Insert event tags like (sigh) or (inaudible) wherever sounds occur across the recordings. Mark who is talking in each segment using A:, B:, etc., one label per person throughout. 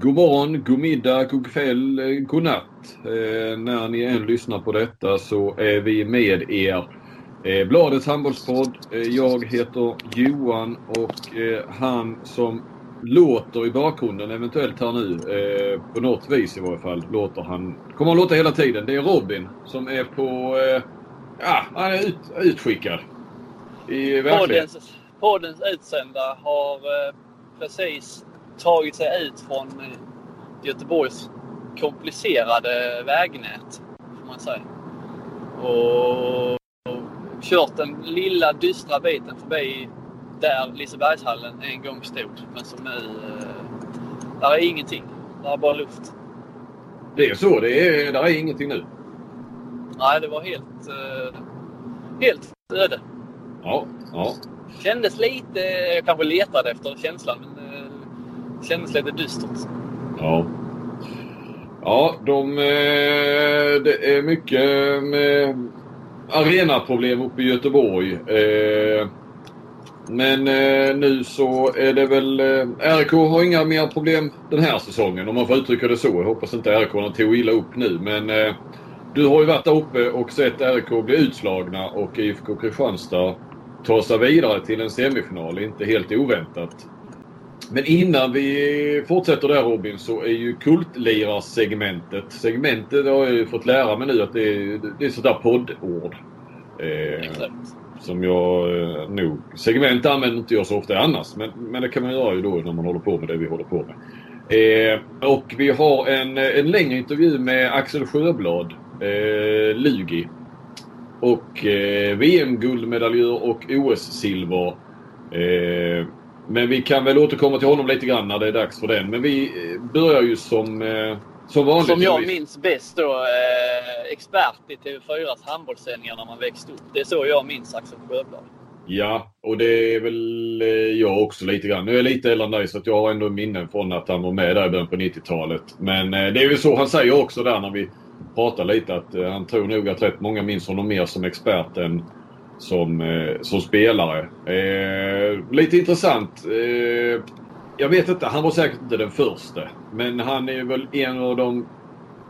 A: God morgon, god middag, god kväll, eh, god natt. Eh, när ni än lyssnar på detta så är vi med er. Eh, Bladets handbollspodd. Eh, jag heter Johan och eh, han som låter i bakgrunden eventuellt här nu, eh, på något vis i varje fall, låter han, kommer han låta hela tiden. Det är Robin som är på, eh, ja, han är ut, utskickad. I.
B: Poddens, poddens utsända har eh, precis tagit sig ut från eh, Göteborgs komplicerade vägnät, får man säga. Och, och kört den lilla dystra biten förbi där Lisebergshallen en gång stod. Men som nu... Eh, där är ingenting. Där är bara luft.
A: Det är så. Det är, där är ingenting nu.
B: Nej, det var helt, eh, helt öde.
A: Ja, ja.
B: Kändes lite... Jag kanske letade efter känslan, men kändes lite dystert. Alltså.
A: Ja. Ja, de, eh, det är mycket med arenaproblem uppe i Göteborg. Eh, men eh, nu så är det väl... RK RIK har inga mer problem den här säsongen om man får uttrycka det så. Jag hoppas inte RIK tog illa upp nu men du har ju varit där uppe och sett RIK bli utslagna och IFK Kristianstad ta sig vidare till en semifinal. Inte helt oväntat. Men innan vi fortsätter där Robin så är ju kultlirarsegmentet. Segmentet har jag ju fått lära mig nu att det är, det är sådär poddord. Eh,
B: Exakt.
A: som jag eh, nog... Segment använder inte jag så ofta annars. Men, men det kan man göra ju då när man håller på med det vi håller på med. Eh, och vi har en, en längre intervju med Axel Sjöblad, eh, Lugi. Och eh, VM-guldmedaljör och OS-silver. Eh, men vi kan väl återkomma till honom lite grann när det är dags för den. Men vi eh, börjar ju som, eh, som vanligt.
B: Som jag minns bäst då, eh, expert i TV4s handbollssändningar när man växte upp. Det är så jag minns Axel Sjöblad.
A: Ja, och det är väl eh, jag också lite grann. Nu är jag lite äldre än dig så att jag har ändå minnen från att han var med där i början på 90-talet. Men eh, det är väl så han säger också där när vi pratar lite att eh, han tror nog att rätt många minns honom mer som expert än som, eh, som spelare. Eh, lite intressant. Eh, jag vet inte, han var säkert inte den första. Men han är väl en av de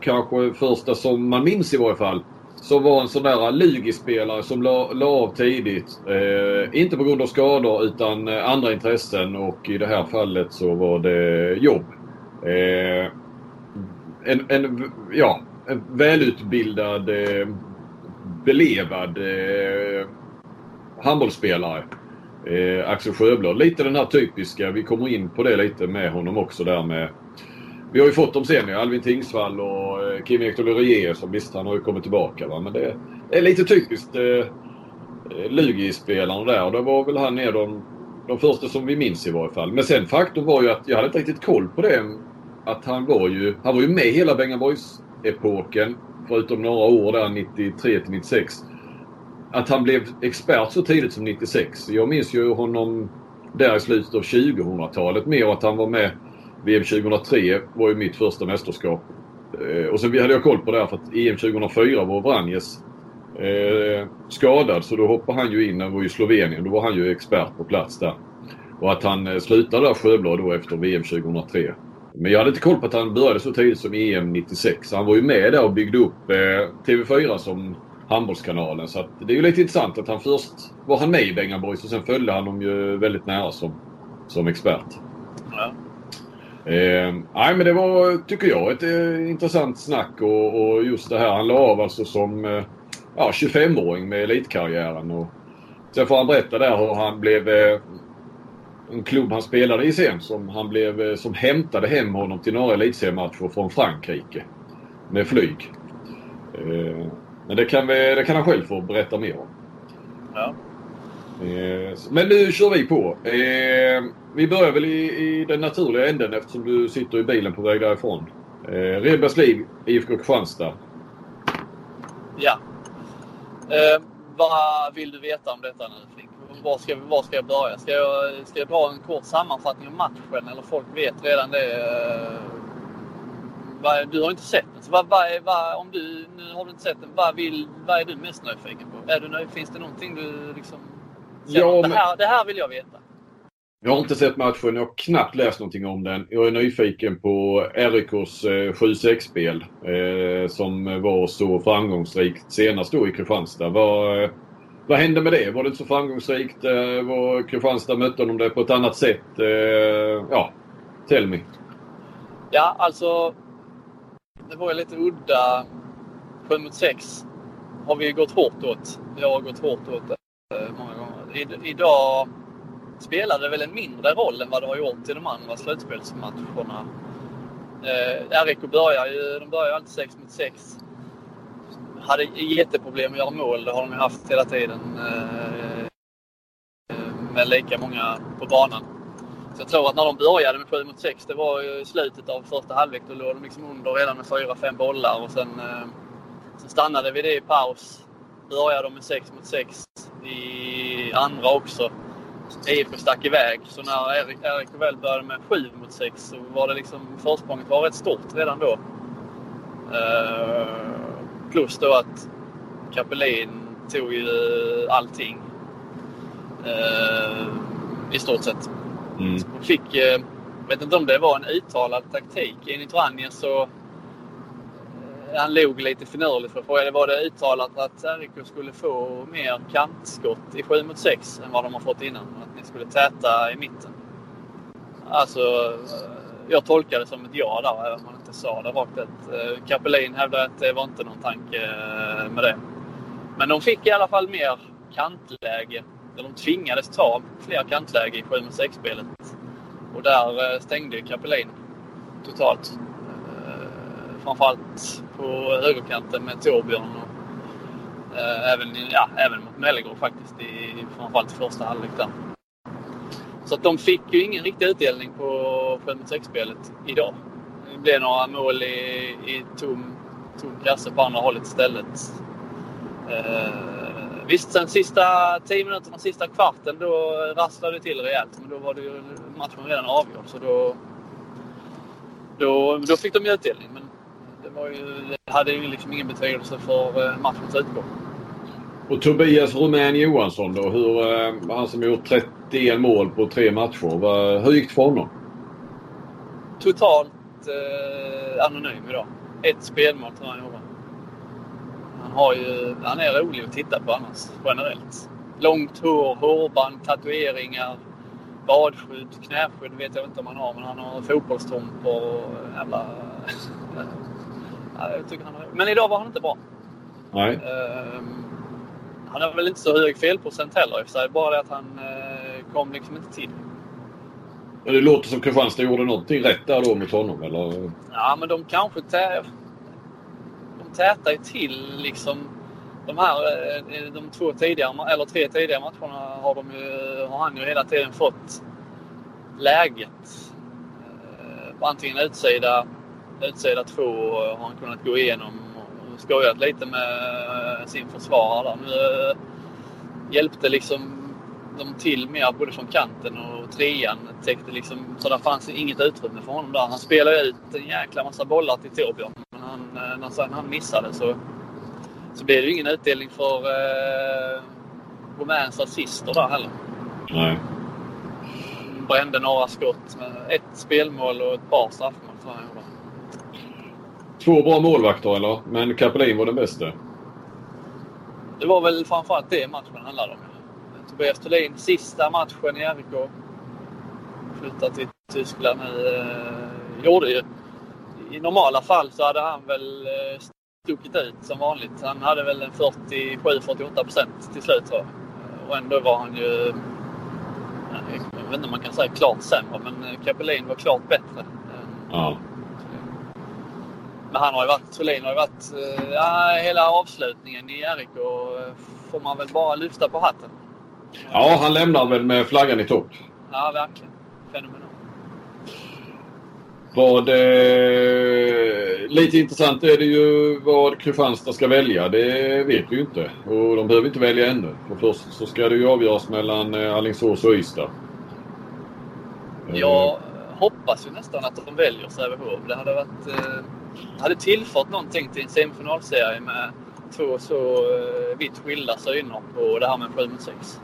A: kanske första som man minns i varje fall. Som var en sån där Lugi-spelare som la, la av tidigt. Eh, inte på grund av skador utan eh, andra intressen och i det här fallet så var det jobb. Eh, en, en, ja, en välutbildad, eh, belevad eh, handbollsspelare. Eh, Axel Sjöblad. Lite den här typiska, vi kommer in på det lite med honom också där med vi har ju fått dem sen. Alvin Tingsvall och eh, Kim Ekdahl Reye som visst han har ju kommit tillbaka va. Men det är lite typiskt eh, eh Lugi-spelaren där. Och det var väl han är de, de första som vi minns i varje fall. Men sen faktum var ju att jag hade inte riktigt koll på det. Att han var ju, han var ju med hela Bengaborgs-epoken. Förutom några år där 93 till 96. Att han blev expert så tidigt som 96. Jag minns ju honom där i slutet av 2000-talet mer och att han var med VM 2003 var ju mitt första mästerskap. Eh, och sen hade jag koll på det här för att EM 2004 var Vranjes eh, skadad så då hoppade han ju in, han var ju i Slovenien, då var han ju expert på plats där. Och att han eh, slutade där Sjöblad då efter VM 2003. Men jag hade inte koll på att han började så tidigt som EM 96. Han var ju med där och byggde upp eh, TV4 som handbollskanalen. Så det är ju lite intressant att han först var han med i Bengaborgs och sen följde han dem ju väldigt nära som, som expert.
B: Ja.
A: Eh, nej men det var, tycker jag, ett eh, intressant snack och, och just det här. Han la av alltså som eh, ja, 25-åring med elitkarriären. Och sen får han berätta där hur han blev eh, en klubb han spelade i sen som han blev, eh, som hämtade hem honom till några elitseriematcher från Frankrike. Med flyg. Men det kan, vi, det kan han själv få berätta mer om.
B: Ja.
A: Eh, Men nu kör vi på. Eh, Vi börjar väl i, i den naturliga änden eftersom du sitter i bilen på väg därifrån. Eh, Redbergsliv, IFK Kristianstad.
B: ja. Eh, vad vill du veta om detta nu Flink? Var ska, var ska jag börja? Ska jag, ska jag dra en kort sammanfattning av matchen eller folk vet redan det? Eh, du har inte sett den. Så vad, vad, är- vad, om du, nu har du inte sett den, vad, vill, vad är du mest nyfiken på? Är du nöjd, finns det någonting du liksom...
A: Ja,
B: att det,
A: men-
B: här, det här vill jag veta.
A: Jag har inte sett matchen. Jag har knappt läst någonting om den. Jag är nyfiken på RIKs 7-6-spel eh, som var så framgångsrikt senast då i Kristianstad. Vad, eh, vad hände med det? Var det inte så framgångsrikt? Eh, var Kristianstad mötte de det på ett annat sätt? Eh, ja, tell me.
B: Ja, alltså. Det var ju lite udda. 7 mot 6 har vi gått hårt åt. Jag har gått hårt åt det många gånger. I, idag spelade det väl en mindre roll än vad det har gjort i de andra slutspelsmatcherna. Eh, RIK börjar ju, de börjar alltid 6 mot 6. Hade jätteproblem att göra mål, det har de ju haft hela tiden. Eh, eh med lika många på banan. Så jag tror att när de började med 7 mot 6, det var i slutet av första halvlek, då låg de liksom under redan med 4-5 bollar och sen, eh, sen stannade vi det i paus. Började de med 6 mot 6 i andra också. IFK stack iväg. Så när Erik, Erik väl började med 7 mot 6 så var det liksom försprånget var rätt stort redan då. Uh, plus då att Kapelin tog ju allting. Uh, I stort sett. Mm. fick, uh, vet inte om det var en uttalad taktik. Enligt Ranje så eh, han log lite finurligt för frågan. Var det uttalat att RIK skulle få mer kantskott i 7 mot 6 än vad de har fått innan? Att ni skulle täta i mitten? Alltså, eh, jag tolkade det som ett ja där, även om man inte sa det rakt ut. Kapellin hävdade att det var inte någon tanke med det. Men de fick i alla fall mer kantläge. De tvingades ta fler kantläge i 7-6-spelet. Och där eh, stängde Capelin totalt eh, framförallt på högerkanten med Torbjörn och eh, även, ja, även mot Mellegård faktiskt, i, framförallt i första halvlek där. Så att de fick ju ingen riktig utdelning på 5 6-spelet idag. Det blev några mål i, i tom, tom kasse på andra hållet istället. Eh, visst, sen sista 10 minuterna, sista kvarten, då rasslade det till rejält. Men då var det ju matchen redan avgjord. Så då, då, då fick de ju utdelning. Men det, var ju, det hade ju liksom ingen betydelse för eh, matchens utgång.
A: Och Tobias Rumän Johansson då, hur, eh, han som gjort 31 mål på tre matcher. Hur gick det för honom?
B: Totalt eh, anonym idag. Ett spelmål tror jag han har ju, han är rolig att titta på annars, generellt. Långt hår, hårband, tatueringar, badskydd, knäskydd vet jag inte om han har. Men han har fotbollstrumpor och jävla (laughs) jag tycker han har... Men idag var han inte bra.
A: Nej.
B: Uh, han har väl inte så hög felprocent heller i och för sig. Bara det att han uh, kom liksom inte till.
A: Men det låter som Kristianstad gjorde någonting rätt där då mot honom, eller?
B: Ja, men de kanske tätar ju till liksom. De här eh, de två tidigare, eller tre tidigare matcherna har, de ju, har han ju hela tiden fått läget. På antingen utsida utsida två har han kunnat gå igenom och skojat lite med eh, sin försvarare. Nu hjälpte liksom de till mer både från kanten och trean täckte liksom, så det fanns inget utrymme för honom där. Han spelade ut en jäkla massa bollar till Torbjörn. När sen han missade så, så blev det ingen utdelning för eh, Rumäns assister där heller.
A: Nej.
B: Brände några skott. Med ett spelmål och ett par straffmål tror jag
A: Två bra målvakter eller? Men Kapelin var den bästa?
B: Det var väl framförallt det matchen handlade om. Tobias Thulin, sista matchen i RIK. Flyttat till Tyskland nu. Eh, gjorde ju. I normala fall så hade han väl eh, stuckit ut som vanligt. Han hade väl en 47-48 procent till slut tror jag. Och ändå var han ju... Jag vet inte om man kan säga klart sämre, men Kapelin var klart bättre.
A: Ja.
B: Men han har ju varit, Thulin har ju varit, eh, ja, hela avslutningen i RIK eh, får man väl bara lyfta på hatten.
A: Ja, han lämnar väl med flaggan i topp.
B: Ja, verkligen. Fenomenalt.
A: Vad, eh, lite intressant är det ju vad Kristianstad ska välja. Det vet vi ju inte. Och de behöver inte välja ännu. För först så ska det ju avgöras mellan eh, Alingsås och Ystad.
B: Jag hoppas ju nästan att de väljer Sävehof. Det hade varit... Eh hade tillfört någonting till en semifinalserie med två så eh, vitt skilda syner på det här med 7 mot 6.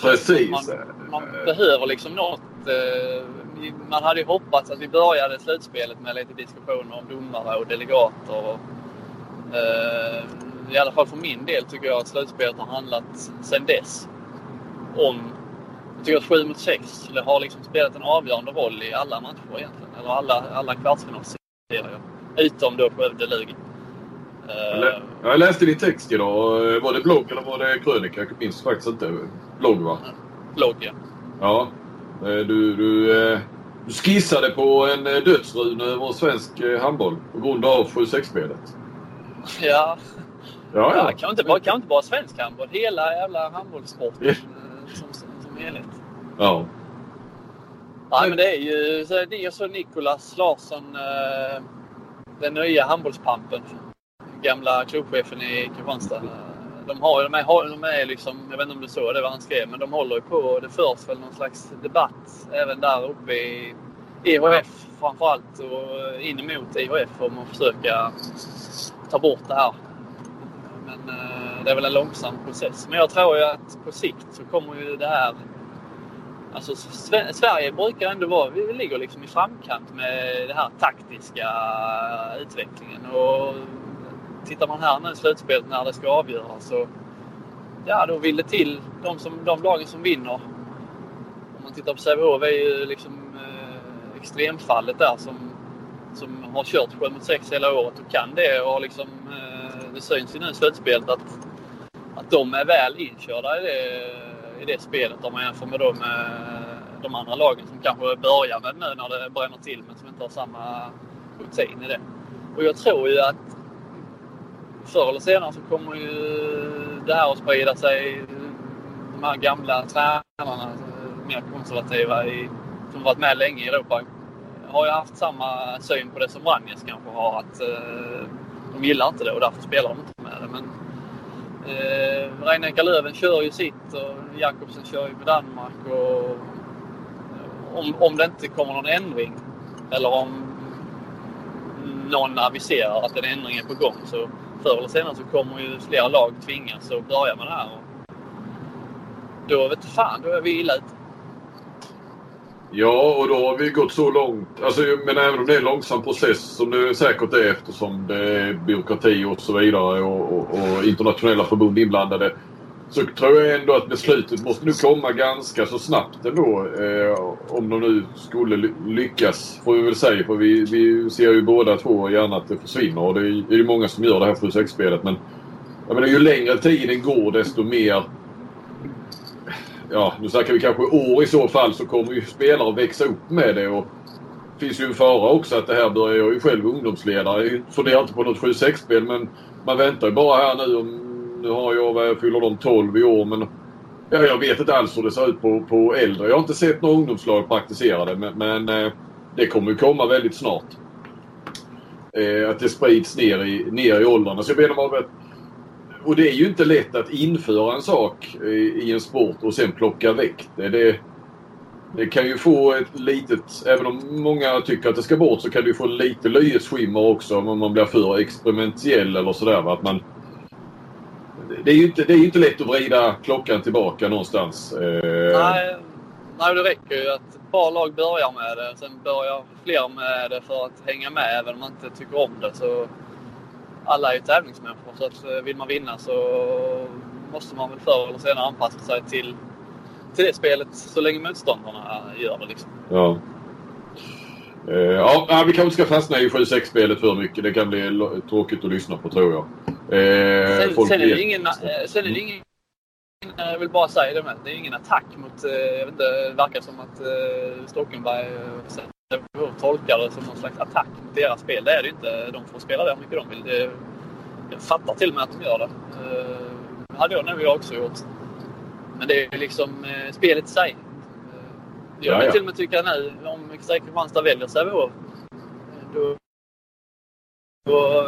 A: Precis.
B: Man, man behöver liksom något. Eh, man hade ju hoppats att vi började slutspelet med lite diskussioner om domare och delegater. Och, eh, I alla fall för min del tycker jag att slutspelet har handlat sen dess om... Jag tycker att 7 mot 6 har liksom spelat en avgörande roll i alla matcher egentligen. Eller alla, alla kvartsfinalserier. Utom då Skövde-Lugi.
A: Jag, jag läste din text idag. Var det blogg eller var det krönika? Jag minns faktiskt inte. Blogg va?
B: Blogg ja.
A: Ja. Du, du, eh, du skissade på en eh, dödsrun över svensk eh, handboll på grund av 7-6-spelet.
B: Ja.
A: Ja, ja.
B: kan, inte bara, kan inte bara svensk handboll. Hela jävla handbollssporten
A: Ja.
B: som, som, som helhet.
A: Ja.
B: Nej, men det är ju det är så Nikolas Larsson, eh, den nya handbollspampen. Gamla klubbchefen i Kristianstad. De, har, de, är, de är liksom, jag vet inte om du såg det vad han skrev, men de håller ju på. Det förs väl någon slags debatt även där uppe i IHF framförallt och in emot IHF om att försöka ta bort det här. Men eh, det är väl en långsam process. Men jag tror ju att på sikt så kommer ju det här Alltså, Sverige brukar ändå vara, vi ligger liksom i framkant med den här taktiska utvecklingen. Och tittar man här nu i slutspelet när det ska avgöras så ja, då vill det till de, som, de lagen som vinner. Om man tittar på Sävehof är ju liksom eh, extremfallet där som, som har kört 7 mot 6 hela året och kan det. Och liksom, eh, det syns ju nu i slutspelet att, att de är väl inkörda i det, i det spelet om man jämför med, dem, eh, de andra lagen som kanske börjar med det nu när det bränner till men som inte har samma rutin i det. Och jag tror ju att förr eller senare så kommer ju det här att sprida sig. De här gamla tränarna, alltså, mer konservativa, i, som varit med länge i Europa, har ju haft samma syn på det som Vranjes kanske har. Att eh, de gillar inte det och därför spelar de inte med det. Men eh, Reineka Löven kör ju sitt och Jakobsen kör ju med Danmark. Och, eh, om, om det inte kommer någon ändring eller om någon aviserar att en ändring är på gång så förr eller senare så kommer ju flera lag tvingas att börja med det här. Och då vet du fan, då är vi illa ute.
A: Ja, och då har vi gått så långt. Alltså, men även om det är en långsam process som det säkert är eftersom det är byråkrati och så vidare och, och, och internationella förbund inblandade. Så tror jag ändå att beslutet måste nu komma ganska så snabbt ändå. Eh, om de nu skulle lyckas, får vi väl säga. För vi, vi ser ju båda två gärna att det försvinner. Och det är ju många som gör det här 7-6-spelet. Men jag menar, ju längre tiden går desto mer ja, nu snackar vi kanske år i så fall så kommer ju spelare växa upp med det. Och det finns ju en fara också att det här börjar, jag är ju själv ungdomsledare. Jag funderar inte på något 7-6-spel men man väntar ju bara här nu om, nu har jag, jag fyller de 12 i år men ja, jag vet inte alls hur det ser ut på, på äldre. Jag har inte sett några ungdomslag praktisera det men, men eh, det kommer komma väldigt snart. Eh, att det sprids ner i, ner i åldrarna. Så jag menar bara att och det är ju inte lätt att införa en sak i, i en sport och sen plocka väck det. det. Det kan ju få ett litet, även om många tycker att det ska bort, så kan det ju få lite löjets skimmer också om man blir för experimentell eller sådär. Att man, det är ju inte, det är inte lätt att vrida klockan tillbaka någonstans. Eh,
B: Nej, nej, det räcker ju att ett par lag börjar med det. Sen börjar fler med det för att hänga med även om man inte tycker om det. Så alla är ju tävlingsmänniskor så att eh, vill man vinna så måste man väl förr eller senare anpassa sig till, till det spelet så länge motståndarna gör det. Liksom.
A: Ja. Eh, ja, vi kanske ska fastna i 7-6-spelet för mycket. Det kan bli tråkigt att lyssna på tror jag. Eh,
B: Sen, sen, är det ingen, eh, sen är det ingen jag vill bara säga det med. Det är ingen attack mot... Jag vet inte, det verkar som att Stockenberg tolkar det som någon slags attack mot deras spel. Det är det inte. De får spela där hur mycket de vill. Det, jag fattar till och med att de gör det. Det hade jag nog också gjort. Men det är liksom spelet i sig. Jag
A: Ja,
B: kan
A: ja.
B: till och med tycka nu, om Kristianstad väljer Sävehof, då, då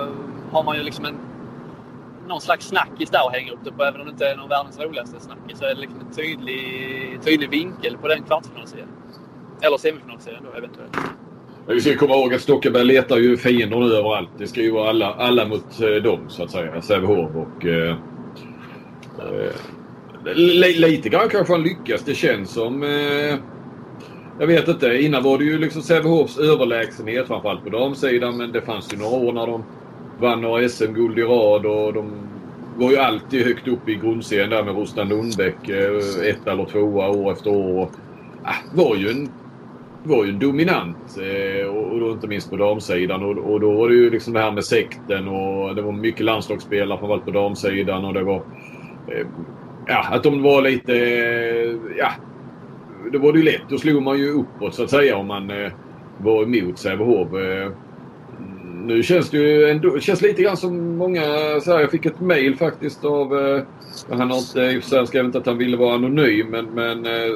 B: har man ju liksom en någon slags snackis där att hänga upp det på. Även om det inte är någon världens roligaste snackis så är det liksom en tydlig, tydlig vinkel på den kvartsfinalserien. Eller semifinalserien då eventuellt.
A: Men vi ska komma ihåg att Stockenberg letar ju fiender nu överallt. Det ska ju vara alla, alla mot eh, dem så att säga. Sävehof och... Eh, eh, lite grann kanske han lyckas. Det känns som... Eh, jag vet inte. Innan var det ju liksom Sävehofs överlägsenhet framförallt på damsidan. Men det fanns ju några år när de vann några SM-guld i rad och de var ju alltid högt upp i grundserien där med Rostan Lundbäck. Eh, Ett eller tvåa år efter år. Ah, var ju en var ju dominant. Eh, och då inte minst på damsidan. Och, och då var det ju liksom det här med sekten och det var mycket landslagsspelare framförallt på damsidan. Och det var... Eh, ja, att de var lite... Eh, ja, då var det ju lätt. Då slog man ju uppåt så att säga om man eh, var emot Sävehof. Eh, nu känns det ju ändå, känns lite grann som många... Så här, jag fick ett mail faktiskt av... Eh, han har inte, i och skrev inte att han ville vara anonym men, men eh,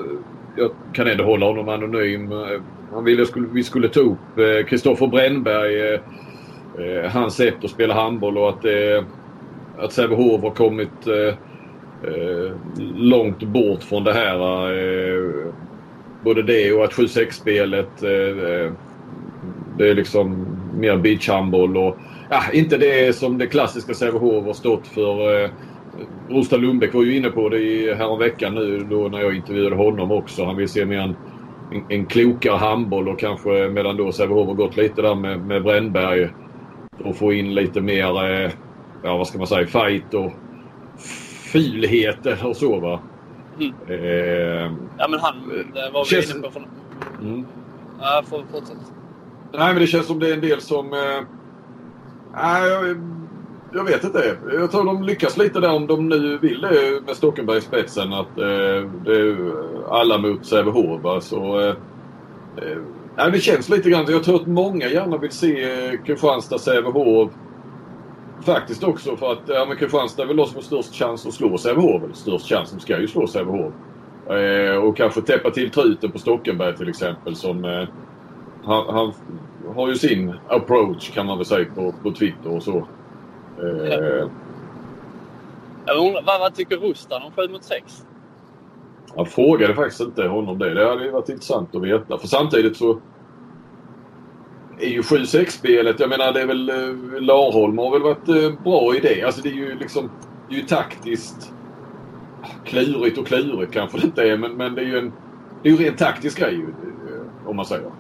A: jag kan ändå hålla honom anonym. Eh, han ville att vi skulle ta upp eh, Kristoffer Brännberg. Eh, hans sätt att spela handboll och att, att Sävehof har kommit Eh, långt bort från det här. Eh, både det och att 7-6-spelet eh, det är liksom mer beachhandboll och ja, inte det som det klassiska Sävehof har stått för. Rosta Lundbäck var ju inne på det häromveckan nu då när jag intervjuade honom också. Han vill se mer en, en, en klokare handboll och kanske medan då Sävehof har gått lite där med, med Brännberg och få in lite mer, eh, ja vad ska man säga, fight och fulheter och så va.
B: Mm. Eh, ja men han det var vi känns... inne på. För... Mm. Ja, fortsätt.
A: Nej men det känns som det är en del som... Eh, nej, jag, jag vet inte. Jag tror de lyckas lite där om de nu vill det med Stockenberg i spetsen. Att eh, det är alla mot Sävehof. Eh, eh, det känns lite grann. Jag tror att många gärna vill se Kristianstad, Sävehof. Faktiskt också för att ja, men Kristianstad är väl de som har störst chans att slå Sävehof. Eller störst chans, de ska ju slå Sävehof. Eh, och kanske täppa till truten på Stockenberg till exempel som eh, han, han, har ju sin approach kan man väl säga på, på Twitter och så.
B: Eh, jag undrar, vad, vad tycker Rustan om 7 mot 6?
A: Jag frågade faktiskt inte honom det. Det hade ju varit intressant att veta. För samtidigt så är ju 7-6-spelet, jag menar det är väl eh, Larholm har väl varit eh, bra i det. Alltså det är ju liksom, det är ju taktiskt klurigt och klurigt kanske det inte är men, men det är ju en, det är ju rent taktisk grej eh, om man säger.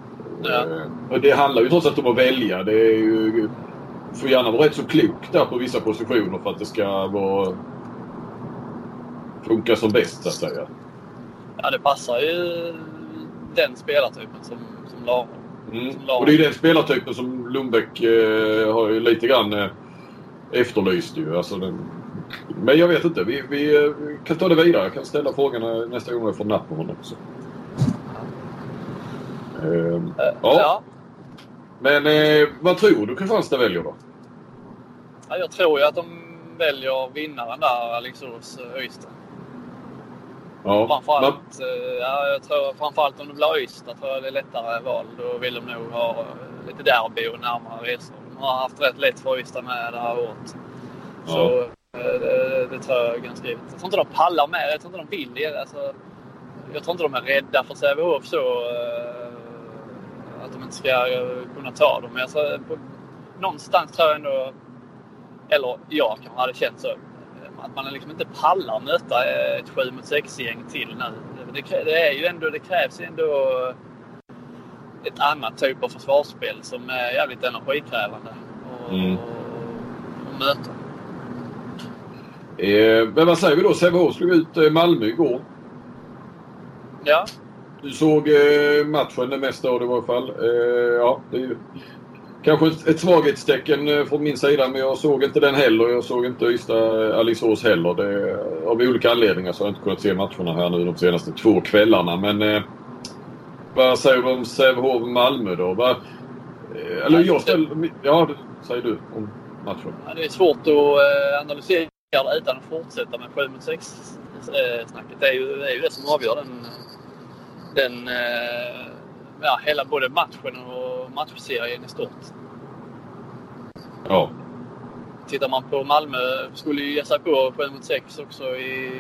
A: Ja. Och det handlar ju trots allt om att välja. Det är ju, får gärna vara rätt så klok där på vissa positioner för att det ska vara funka som bäst så att säga.
B: Ja, det passar ju den spelartypen som, som Lara.
A: Mm. Och det är ju den spelartypen som Lundbäck eh, har ju lite grann eh, efterlyst ju. Alltså den... Men jag vet inte. Vi, vi, eh, kan ta det vidare. Jag kan ställa frågorna nästa gång jag får napp på honom också. Uh, ja. ja. Men eh, vad tror du Kristianstad väljer då?
B: Ja, jag tror ju att de väljer vinnaren där, Alingsås Öysta. Ja. Framförallt. Eh, ja, jag tror framförallt om det blir Öysta tror jag det är lättare val. Då vill de nog ha lite derby och närmare resor. De har haft rätt lätt för Öysta med det här året. Ja. Så eh, det, det, tror jag är ganska givet. Jag tror inte de pallar med Jag tror inte de vill det. Alltså, jag tror inte de är rädda för Sävehof så. Eh, att de inte ska kunna ta dem. Men alltså, på, någonstans tror jag ändå, eller jag kanske hade känt så, att man liksom inte pallar möta ett 7 mot 6-gäng till nu. Det, det, är ju ändå, det krävs ändå ett annat typ av försvarsspel som är jävligt energikrävande att mm. möta.
A: Eh, men vad säger vi då? Sävehof slog ut eh, Malmö igår.
B: Ja.
A: Du såg eh, matchen det mesta av det i varje fall. Eh, ja, det är ju kanske ett, ett svaghetstecken eh, från min sida men jag såg inte den heller. Jag såg inte Ystad-Alingsås eh, heller. Det, av olika anledningar så har jag inte kunnat se matcherna här nu de senaste två kvällarna. Men eh, vad säger du om Sävehof Malmö då? Va, eh, eller jag ställer... Ja, säger du om matchen?
B: Ja, det är svårt att eh, analysera det utan att fortsätta med 7 mot 6 snacket. Det är ju det, är ju det som avgör den den, ja, hela både matchen och matchserien i stort.
A: Ja.
B: Tittar man på Malmö, skulle ju ge sig på 7 mot 6 också i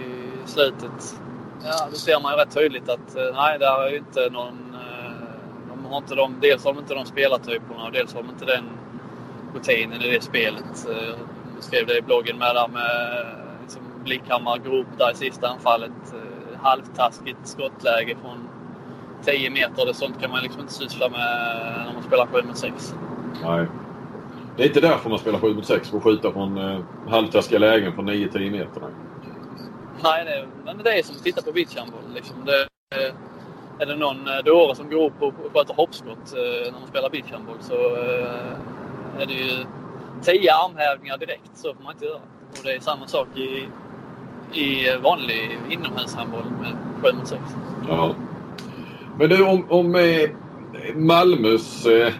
B: slutet. Ja, då ser man ju rätt tydligt att eh, nej, där är ju inte någon... Eh, de har inte de, dels har de inte de spelartyperna och dels har de inte den rutinen i det spelet. Jag skrev det i bloggen med där med liksom Blickhammar går upp där i sista anfallet. Eh, halvtaskigt skottläge från 10 meter. Det sånt kan man liksom inte syssla med när man spelar 7 mot 6.
A: Nej. Det är inte därför man spelar 7 mot 6, för att skjuta från eh, halvtaskiga lägen från 9-10 meter. Nej,
B: nej det, men det är som att titta på beachhandboll. Liksom. Det, är det någon eh, dåre som går upp och sköter hoppskott eh, när man spelar beachhandboll så eh, är det ju 10 armhävningar direkt. Så får man inte göra. Och det är samma sak i, i vanlig inomhushandboll med 7 mot 6.
A: Ja. Men du, om, om eh, Malmös, eh,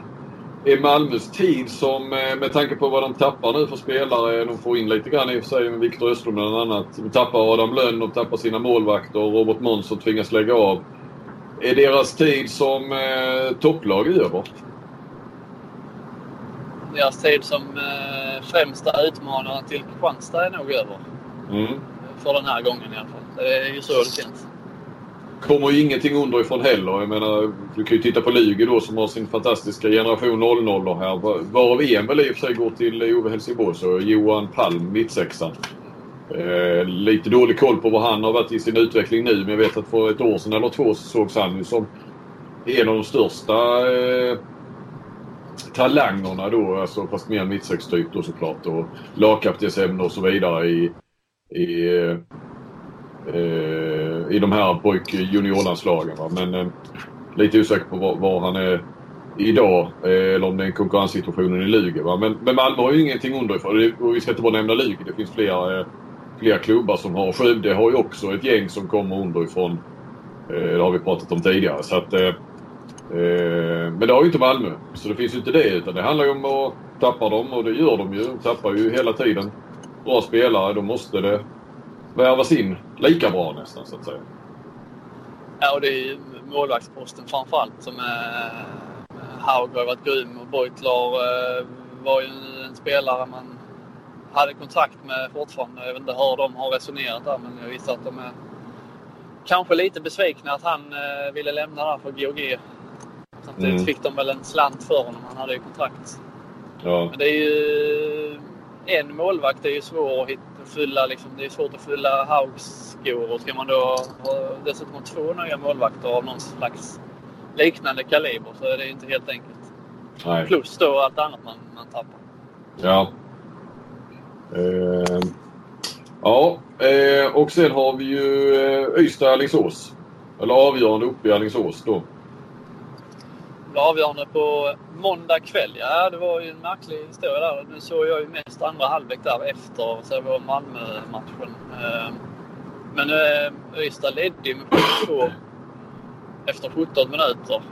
A: Malmös tid som, eh, med tanke på vad de tappar nu för spelare, de får in lite grann i och för sig med Viktor Östlund bland annat. De tappar Adam Lönn, de tappar sina målvakter, Robert Månsson tvingas lägga av. Är deras tid som eh, topplag över?
B: Deras tid som eh, främsta utmanare till Kristianstad är nog över. Mm. För den här gången i alla fall. Det är ju så det känns
A: kommer ju ingenting underifrån heller. Jag menar, du kan ju titta på Lugi då som har sin fantastiska generation 00 här. Varav en väl i och för sig går till Ove Helsingborg så Johan Palm, mittsexan. Eh, lite dålig koll på vad han har varit i sin utveckling nu men jag vet att för ett år sedan eller två så sågs han ju som en av de största eh, talangerna då. Alltså fast mer mittsex-typ då såklart. Och lagkaptensämne och så vidare i, i eh, eh, i de här pojk juniorlandslagen. Va? Men eh, lite osäker på var, var han är idag eh, eller om det är konkurrenssituationen i Lugi. Va? Men, men Malmö har ju ingenting underifrån. Och vi ska inte bara nämna Lugi. Det finns flera, eh, flera klubbar som har. Skövde har ju också ett gäng som kommer underifrån. Eh, det har vi pratat om tidigare. Så att, eh, eh, men det har ju inte Malmö. Så det finns ju inte det. Utan det handlar ju om att tappa dem och det gör de ju. De tappar ju hela tiden bra spelare. Då måste det värvas in lika bra nästan så att säga.
B: Ja, och det är ju målvaktsposten framförallt som är... Haug har varit grym och Beutler eh, var ju en spelare man hade kontakt med fortfarande. Jag vet inte hur de har resonerat där men jag visste att de är kanske lite besvikna att han eh, ville lämna där för GOG. Samtidigt mm. fick de väl en slant för honom. Han hade ju kontrakt. Ja. Men det är ju... En målvakt är ju svår att hitta fylla, liksom, det är svårt att fylla Haugs skor och ska man då ha dessutom ha två nya målvakter av någon slags liknande kaliber så är det inte helt enkelt. Nej. Plus då allt annat man, man tappar.
A: Ja. Eh, ja, eh, och sen har vi ju eh, Ystad-Alingsås. Eller avgörande uppe i Alingsås då
B: avgörande på måndag kväll. Ja, det var ju en märklig historia där. Nu såg jag ju mest andra halvlek där efter så Malmö-matchen. Eh, men eh, Ystad ledde ju med 7 efter 17 minuter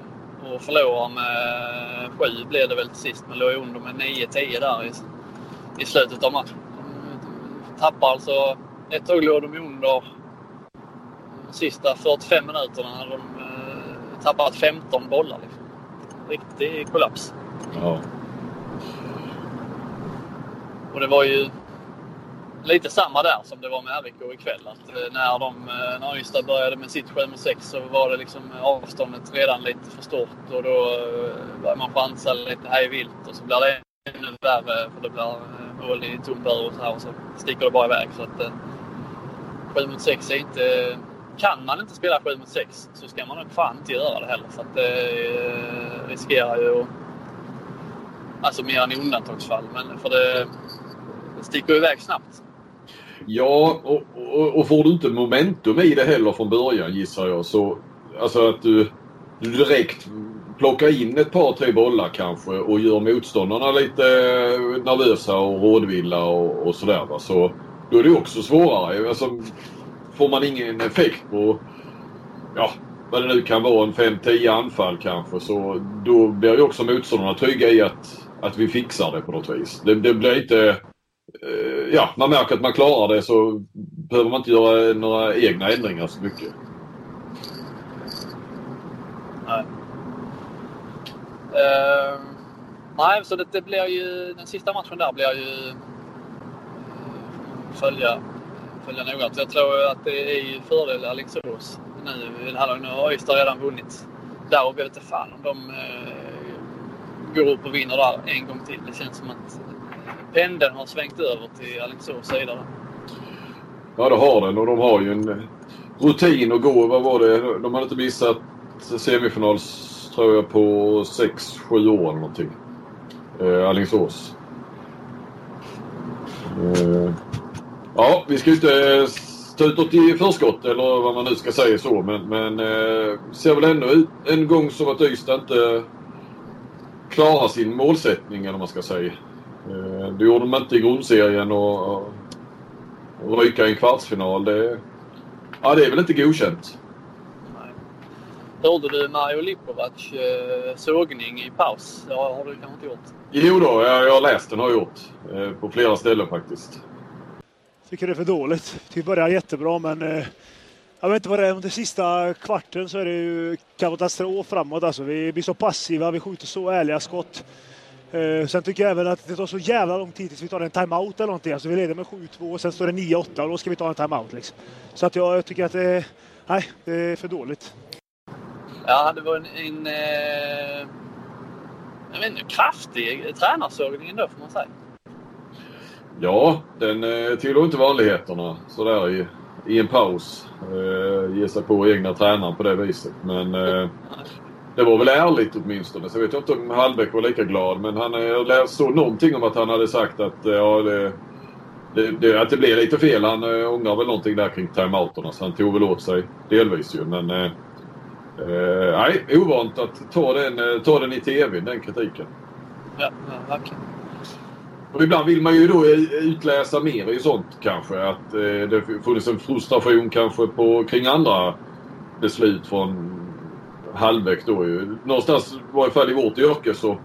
B: och förlorade med eh, 7 blev det väl till sist, men låg under med 9-10 där i, i slutet av matchen. De tappar alltså... Ett tag låg de under de sista 45 minuterna. när de eh, tappat 15 bollar. Liksom. Riktig kollaps. Ja. Och det var ju lite samma där som det var med RIK ikväll. Att eh, när, de, eh, när Ystad började med sitt 7 6 så var det liksom avståndet redan lite för stort och då eh, började man chansa lite hej vilt och så blir det ännu värre för det blir mål i tom bur och så här och så sticker det bara iväg. Så att 7 mot 6 är inte kan man inte spela 7 mot 6 så ska man nog fan inte göra det heller. För att eh, det riskerar ju Alltså mer än i undantagsfall. Men för det, det sticker iväg snabbt.
A: Ja, och, och, och, får du inte momentum i det heller från början gissar jag så... Alltså att du, du direkt plockar in ett par, tre bollar kanske och gör motståndarna lite eh, nervösa och rådvilla och, och sådär. Så då är det också svårare. Alltså, får man ingen effekt på ja, vad det nu kan vara, en 5-10 anfall kanske, så då blir ju också motståndarna trygga i att, att vi fixar det på något vis. Det, det blir inte... Eh, ja, man märker att man klarar det så behöver man inte göra några egna ändringar så mycket.
B: Nej. Uh, nej, så det, det blir ju... Den sista matchen där blir ju... Eh, följa följa noga. Jag tror att det är fördel Alingsås nu. Nu har Ystad redan vunnit där och vet fan om de eh, går upp och vinner där en gång till. Det känns som att pendeln har svängt över till Alingsås sida.
A: Ja, det har den och de har ju en eh, rutin att gå. Vad var det? De hade inte missat semifinal tror jag på 6-7 år eller någonting. Eh, Alingsås. Eh, ja, vi ska inte ta ut något i förskott eller vad man nu ska säga så. Men, men eh, ser väl ändå ut en gång som att Ystad inte klarar sin målsättning eller vad man ska säga. Eh, det gjorde de inte i grundserien och, ryka i en kvartsfinal. Det, ja, det är väl inte godkänt.
B: Hörde du Mario Lipovac eh, sågning i paus? Ja, har du kanske inte gjort?
A: Jo då, jag, jag har läst den har jag gjort. Eh, på flera ställen faktiskt.
C: Tycker det är för dåligt. Vi börjar jättebra men eh, jag vet inte vad det är. Under sista kvarten så är det ju katastrof framåt. Alltså, vi blir så passiva, vi skjuter så ärliga skott. Eh, sen tycker jag även att det tar så jävla lång tid tills vi tar en timeout eller någonting. Alltså, vi leder med 7-2 och sen står det 9-8 och då ska vi ta en timeout. Liksom. Så att jag, jag tycker att det, nej, det är för dåligt.
B: Ja, det var en, en en, jag vet inte, kraftig tränarsågning ändå får man säga.
A: Ja, den eh, tillhör inte vanligheterna sådär i, i en paus. Eh, ge sig på egna tränaren på det viset. Men eh, det var väl ärligt åtminstone. Så jag vet inte om Hallbäck var lika glad. Men han eh, såg någonting om att han hade sagt att eh, ja, det, det, det, att det blev lite fel. Han eh, ångrar väl någonting där kring timeouterna. Så han tog väl åt sig delvis ju. Men eh, eh, nej, ovant att ta den, eh, ta den i TV, den kritiken.
B: Ja, ja verkligen.
A: Och ibland vill man ju då utläsa mer i sånt kanske. Att eh, det funnits en frustration kanske på, kring andra beslut från Hallbäck då ju. Någonstans, i varje fall i vårt yrke så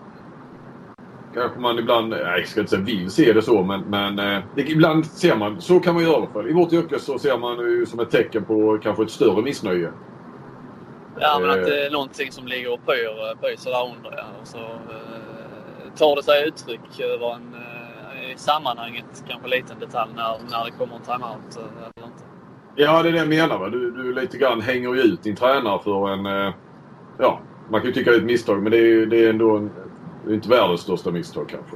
A: kanske man ibland, nej jag ska inte säga vill se det så men, men eh, ibland ser man, så kan man göra i alla fall. I vårt yrke så ser man ju som ett tecken på kanske ett större missnöje.
B: Ja men att det är någonting som ligger och pyr, pyr där under ja. Och så eh, tar det sig uttryck över en eh, sammanhanget kanske liten detalj när, när det kommer en timeout eller inte.
A: Ja, det är det jag menar. Va? Du, du lite grann hänger ju ut din tränare för en... Eh, ja, man kan ju tycka det är ett misstag men det är, det är ändå en, det är inte världens största misstag kanske.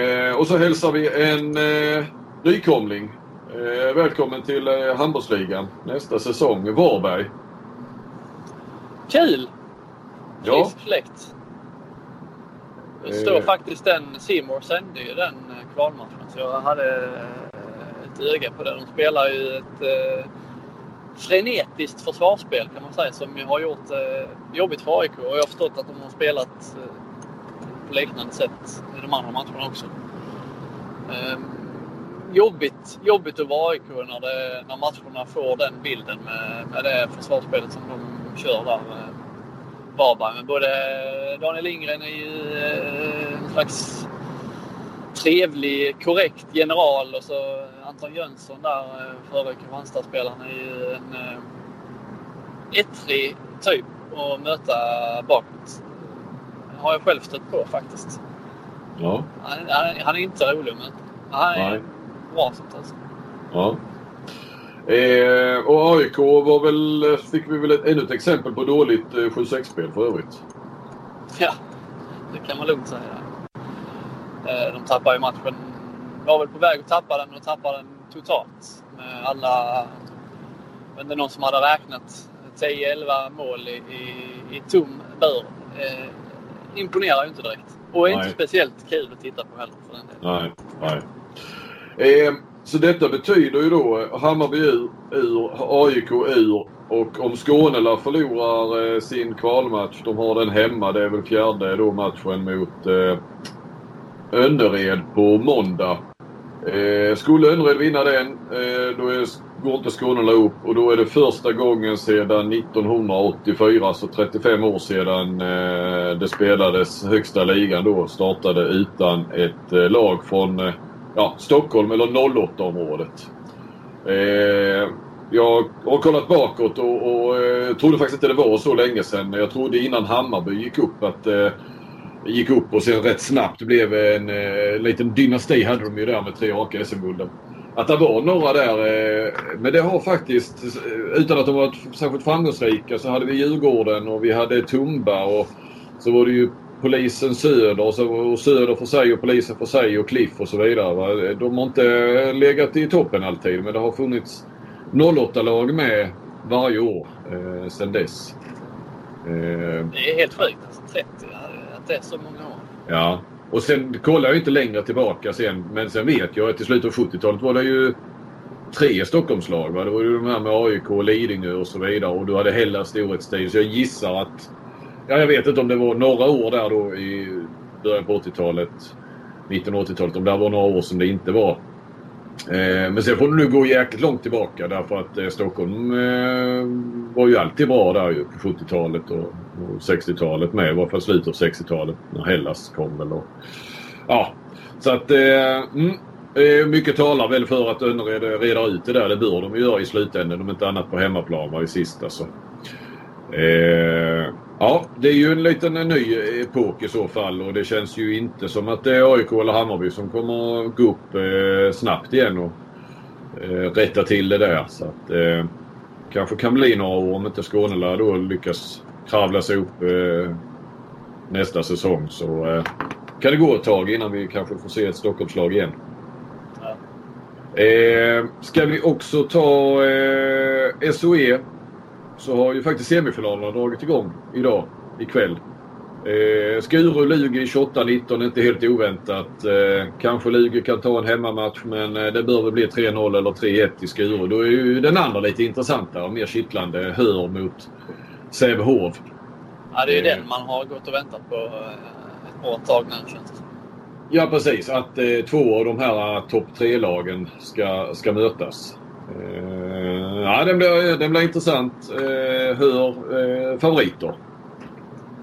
A: Eh, och så hälsar vi en eh, nykomling. Eh, välkommen till eh, handbollsligan nästa säsong. Varberg.
B: Kul!
A: Ja.
B: Frisk fläkt. Det står
A: Eh.
B: faktiskt den, Simor sände ju den eh, kvalmatchen så jag hade eh, ett öga på det. De spelar ju ett frenetiskt försvarsspel kan man säga som har gjort eh, jobbigt för AIK och jag har förstått att de har spelat eh, på liknande sätt i de andra matcherna också. Eh, jobbigt, jobbigt att vara AIK när, det, när matcherna får den bilden med, med det försvarsspelet som de kör där. Eh, Varberg. Men både Daniel Lindgren är ju eh, en slags trevlig, korrekt general och så Anton Jönsson där, eh, före Kristianstadsspelaren, är ju en eh, ettrig typ att möta bakåt. Har jag själv stött på faktiskt.
A: Ja.
B: Han, han, han är inte rolig att möta. Han är
A: Nej.
B: bra som tusan.
A: ja. Eh, och AIK var väl, fick vi väl ett, ännu ett exempel på dåligt eh, 7-6-spel för övrigt.
B: Ja, det kan man lugnt säga. Eh, De tappade ju matchen. Var väl på väg att tappa den och tappade den totalt. Med alla... Men det är någon som hade räknat 10-11 mål i, i, i tom bur. Eh, imponerar ju inte direkt. Och är
A: Nej.
B: inte speciellt kul att titta på heller för den delen.
A: Nej, nej. Eh, så detta betyder ju då Hammarby ur, ur, AIK ur och om Skåne förlorar eh, sin kvalmatch, de har den hemma, det är väl fjärde då matchen mot eh, Önnered på måndag. Eh, skulle Önnered vinna den, eh, då är, går inte Skåne upp och då är det första gången sedan 1984, så 35 år sedan eh, det spelades högsta ligan då, startade utan ett eh, lag från eh, ja, Stockholm eller 08-området. Eh, jag har kollat bakåt och, och eh, trodde faktiskt inte det var så länge sedan. Jag trodde innan Hammarby gick upp att eh, gick upp och sen rätt snabbt blev en eh, liten dynasti hade de ju där med tre raka SM-gulden. Att det var några där. Eh, men det har faktiskt, eh, utan att de varit särskilt framgångsrika, så hade vi Djurgården och vi hade Tumba och så var det ju polisen Söder och, så, och Söder för sig och polisen för sig och Cliff och så vidare. Va? De har inte legat i toppen alltid men det har funnits 08-lag med varje år eh, sedan dess.
B: Eh. Det är helt sjukt alltså, 30, att det är så många år.
A: Ja, och sen kollar jag inte längre tillbaka sen men sen vet jag att till slutet av 70-talet var det ju tre Stockholmslag. Va? Det var ju de här med AIK, och Lidingö och så vidare och du hade Hellas storhetstid. Så jag gissar att Ja, jag vet inte om det var några år där då i början på 80-talet. Mitten av 80-talet. Om det var några år som det inte var. Eh, men sen får du nu gå jäkligt långt tillbaka därför att eh, Stockholm eh, var ju alltid bra där ju på 70-talet och, och 60-talet med. I varje fall slutet av 60-talet när Hellas kom väl. Och, ja, så att eh, mm, eh, mycket talar väl för att Önnered reder ut det där. Det bör de göra i slutändan om inte annat på hemmaplan var i sista så. Eh, ja, det är ju en liten en ny epok i så fall och det känns ju inte som att det är AIK eller Hammarby som kommer gå upp eh, snabbt igen och eh, rätta till det där. Så att eh, kanske kan bli några år om inte Skånela då lyckas kravla sig upp eh, nästa säsong så eh, kan det gå ett tag innan vi kanske får se ett Stockholmslag igen. Ja. Eh, ska vi också ta SOE så har ju faktiskt semifinalerna dragit igång idag, ikväll. Eh, Skuru-Lugi 28-19, inte helt oväntat. Eh, kanske Lugi kan ta en hemmamatch men eh, det bör väl bli 3-0 eller 3-1 i Skuru. Då är ju den andra lite intressantare och mer kittlande. Hör mot Sävehof.
B: Ja, det är ju eh. den man har gått och väntat på eh, ett bra tag nu känns det
A: Ja precis, att eh, två av de här eh, topp tre-lagen ska, ska mötas. Uh, ja, den blir, den blir intressant. Uh, hör uh, favoriter.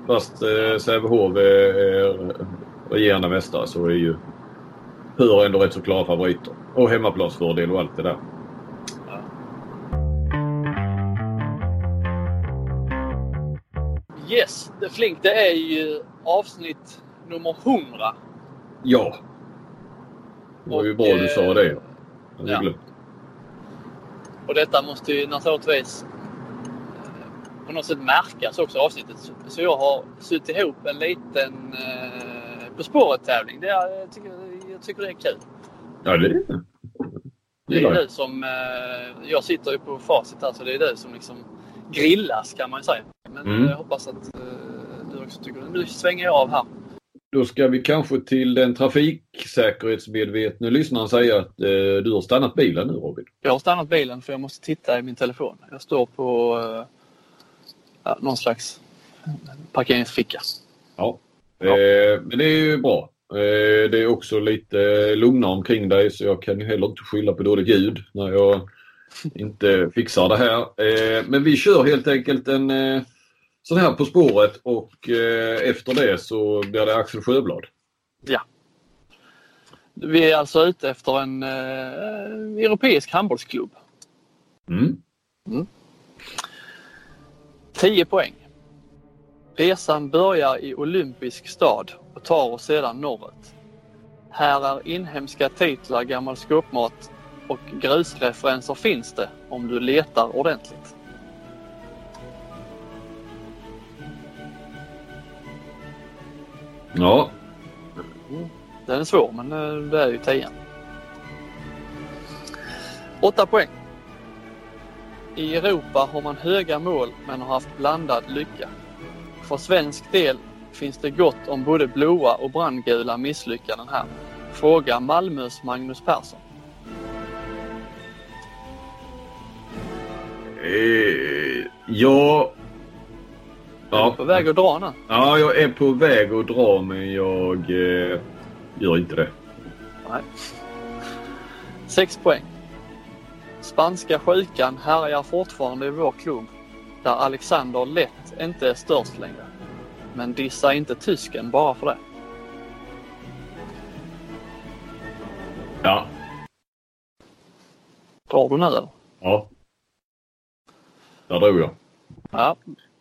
A: Fast uh, Sävehof är, regerande mästare så är ju Hör ändå rätt så klara favoriter. Och hemmaplansfördel och allt det där.
B: Yes, The Flink det är ju avsnitt nummer 100.
A: Ja. Det var ju bra du sa det. Jag ja. glömt.
B: Och detta måste ju naturligtvis eh, på något sätt märkas också avsnittet. Så jag har sytt ihop en liten eh, På spåret-tävling. Det är, jag, tycker, jag tycker det är kul.
A: Ja, det är det.
B: Det är du som... Eh, jag sitter ju på facit här så det är du som liksom grillas kan man ju säga. Men mm. jag hoppas att eh, du också tycker det. Nu svänger jag av här.
A: Då ska vi kanske till den trafiksäkerhetsmedvetna lyssnaren säga att eh, du har stannat bilen nu Robin.
B: Jag har stannat bilen för jag måste titta i min telefon. Jag står på eh, ja, någon slags parkeringsficka.
A: Ja, ja. Eh, men det är ju bra. Eh, det är också lite lugna omkring dig så jag kan ju heller inte skylla på dåligt ljud när jag inte fixar det här. Eh, men vi kör helt enkelt en eh, sån här På spåret och eh, efter det så blir det Axel Sjöblad.
B: Ja. Vi är alltså ute efter en eh, europeisk handbollsklubb.
A: Mm. Mm.
B: 10 poäng. Resan börjar i olympisk stad och tar oss sedan norrut. Här är inhemska titlar gammal skåpmat och grusreferenser finns det om du letar ordentligt.
A: Ja.
B: Den är svår, men eh, det är ju tian. Åtta poäng. I Europa har man höga mål men har haft blandad lycka. För svensk del finns det gott om både blåa och brandgula misslyckanden här. Fråga Malmös Magnus Persson.
A: Eh, ja,
B: Ja. Är du på väg att dra nu?
A: Ja, jag är på väg att dra men jag eh, gör inte det.
B: Nej. Sex poäng. Spanska sjukan härjar fortfarande i vår klubb där Alexander lätt inte är störst längre. Men dissa inte tysken bara för det.
A: Ja.
B: Drar du nu eller?
A: Ja. Där drog jag.
B: Ja,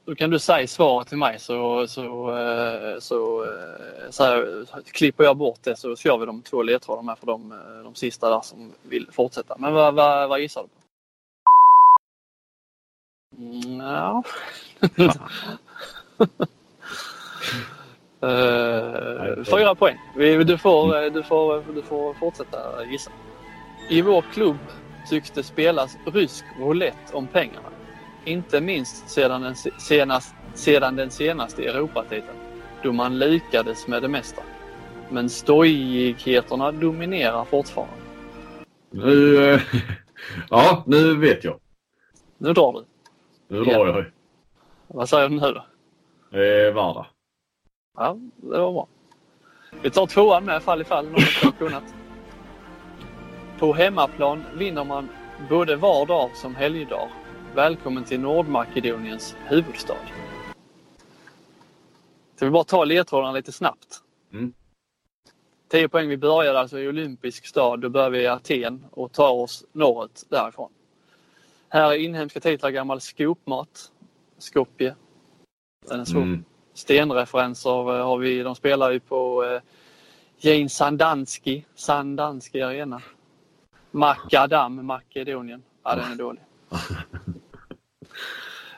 B: då kan du säga svaret till mig så, så, eh, så, eh, så klipper jag bort det så kör vi de två ledtrådarna för de, eh, de sista där som vill fortsätta. Men vad, vad, vad gissar du på? Mm, ja. (laughs) Uh, fyra poäng. Du får, du, får, du får fortsätta gissa. I vår klubb tycks det spelas rysk roulette om pengarna. Inte minst sedan den, senast, sedan den senaste Europatiteln då man lyckades med det mesta. Men stojigheterna dominerar fortfarande.
A: Nu, eh, (laughs) ja, nu vet jag.
B: Nu drar du.
A: Nu drar jag.
B: Vad säger du nu då?
A: Eh, Varda.
B: Ja, det var bra. Vi tar tvåan med fall i fall någon har kunnat. På hemmaplan vinner man både var dag som helgdag. Välkommen till Nordmakedoniens huvudstad. Ska vi bara ta ledtrådarna lite snabbt?
A: Mm.
B: 10 poäng. Vi börjar alltså i olympisk stad. Då börjar vi i Aten och tar oss norrut därifrån. Här är inhemska titlar gammal skopmat. Skopje. Den är svår. Mm. Stenreferenser har vi. De spelar ju på eh, Jane Sandanski, Sandanski Arena. Makadam, Makedonien. Ja, den är dålig. (laughs)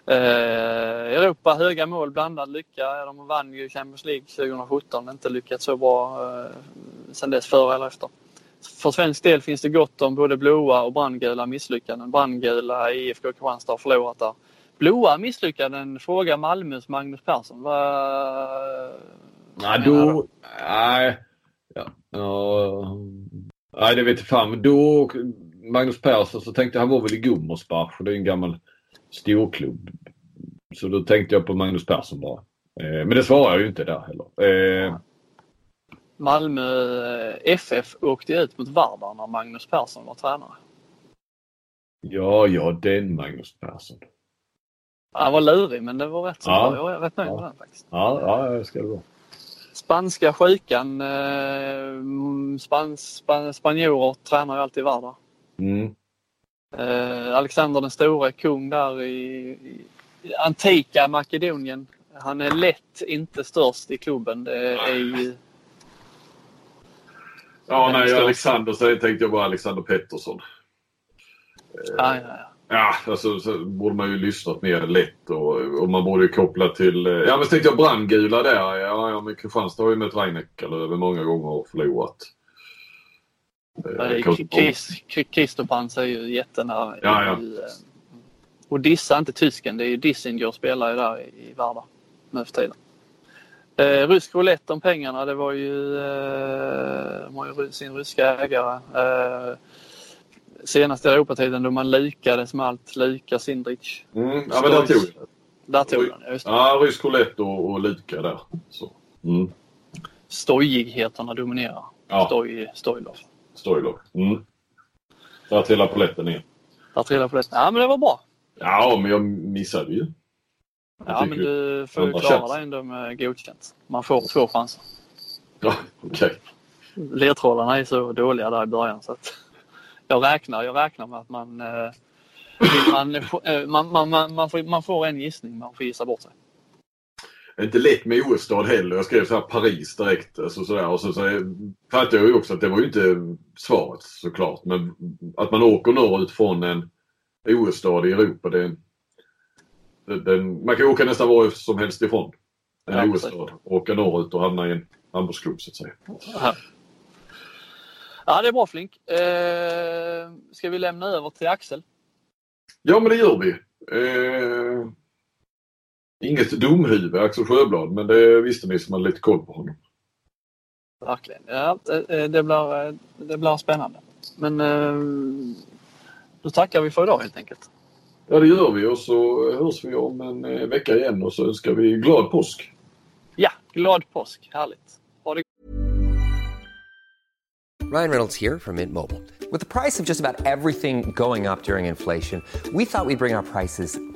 B: Eh, Europa, höga mål, blandad lycka. De vann ju Champions League 2017. Inte lyckats så bra eh, sen dess, före eller efter. För svensk del finns det gott om både blåa och brandgula misslyckanden. Brandgula IFK Kristianstad har förlorat där. Blåa misslyckanden, fråga Malmös Magnus Persson. Vad
A: Nej, då... Nej. Ja. ja. Nej, det vet jag fan. Då, Magnus Persson, så tänkte jag, han var väl i Gummersbach. Det är en gammal storklubb. Så då tänkte jag på Magnus Persson bara. Eh, men det svarar jag ju inte där heller. Eh,
B: Malmö FF åkte ut mot Vardar när Magnus Persson var tränare.
A: Ja, ja, den Magnus Persson.
B: Han var lurig men det var rätt så ja. bra. Jag är rätt nöjd
A: ja.
B: med den faktiskt.
A: Ja, ja det ska det vara.
B: Spanska sjukan. Eh, spans, span, spanjorer tränar ju alltid Vardar.
A: Mm.
B: Eh, Alexander den store, kung där i, i antika Makedonien. Han är lätt inte störst i klubben. Det är ju...
A: Ja, nej, Alexander så tänkte jag bara Alexander Pettersson.
B: Ja, ja, ja.
A: Ja, alltså så borde man ju lyssnat mer lätt och, och man borde ju koppla till... Ja, men så tänkte jag brandgula där. Ja, ja men Kristianstad har ju mött Reinecke över många gånger och förlorat.
B: Kristopans är ju jättenära.
A: Ja, ja.
B: Eh, och dissa inte tysken. Det är ju Dissinger spelar ju där i Varda nu för tiden. Eh, rysk roulette om pengarna. Det var ju, eh, de har ju sin ryska ägare. Eh, senaste Europatiden då man lyckades med allt. Lika Sindrich.
A: Mm, ja, men där tog det.
B: Där tog den, just
A: det. Ja, rysk roulette och, och lika där. Så. Mm.
B: Stojigheterna dominerar. Ja. Stoj, Stojloff.
A: Storylock. Mm. Där trillade polletten ner.
B: Där trillade polletten. Ja, men det var bra.
A: Ja, men jag missade ju.
B: Jag ja, men du får ju klara dig ändå med godkänt. Man får två chanser.
A: Ja, okej.
B: Okay. Ledtrådarna är så dåliga där i början så att jag räknar, jag räknar med att man, eh, man, eh, man, man, man, man, får, man får en gissning, man får gissa bort sig
A: inte lätt med OS-stad heller. Jag skrev så här Paris direkt. Alltså så där. Och så, så fattade jag ju också att det var ju inte svaret såklart. Men att man åker norrut från en OS-stad i Europa. Det, det, det, man kan åka nästan var som helst ifrån en ja, OS-stad. Åka norrut och hamna i en handbollsklubb så att säga.
B: Ja, det är bra Flink. Eh, ska vi lämna över till Axel?
A: Ja, men det gör vi. Eh, Inget domhuvud, Axel Sjöblad, men det visste ni som hade lite koll på honom.
B: Verkligen. Ja, det, det, blir, det blir spännande. Men eh, då tackar vi för idag helt enkelt.
A: Ja, det gör vi och så hörs vi om en eh, vecka igen och så önskar vi glad påsk.
B: Ja, glad påsk. Härligt. Ha det
D: Ryan Reynolds här från Mint Mobile. Med priset på nästan allt som går upp under inflationen, trodde vi att vi skulle bring våra priser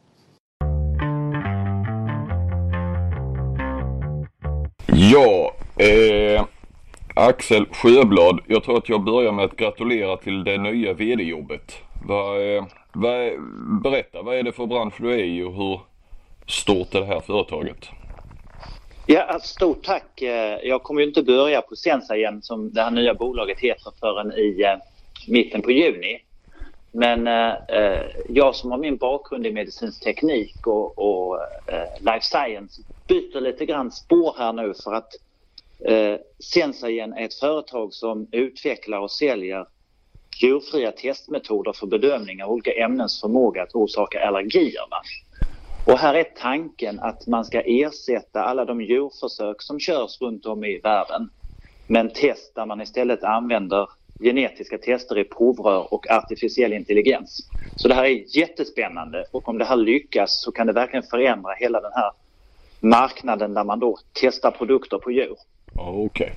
E: Ja, eh,
A: Axel Sjöblad, jag tror att jag börjar med att gratulera till det nya vd-jobbet. Vad, eh, vad, berätta, vad är det för bransch du är i och hur stort är det här företaget?
F: Ja, alltså, stort tack. Eh, jag kommer ju inte börja på Sensa igen som det här nya bolaget heter förrän i eh, mitten på juni. Men eh, jag som har min bakgrund i medicinsk teknik och, och life science byter lite grann spår här nu för att eh, Sensagen är ett företag som utvecklar och säljer djurfria testmetoder för bedömning av olika ämnens förmåga att orsaka allergierna. Och här är tanken att man ska ersätta alla de djurförsök som körs runt om i världen med en test där man istället använder genetiska tester i provrör och artificiell intelligens. Så det här är jättespännande och om det här lyckas så kan det verkligen förändra hela den här marknaden där man då testar produkter på djur.
A: Okej. Okay.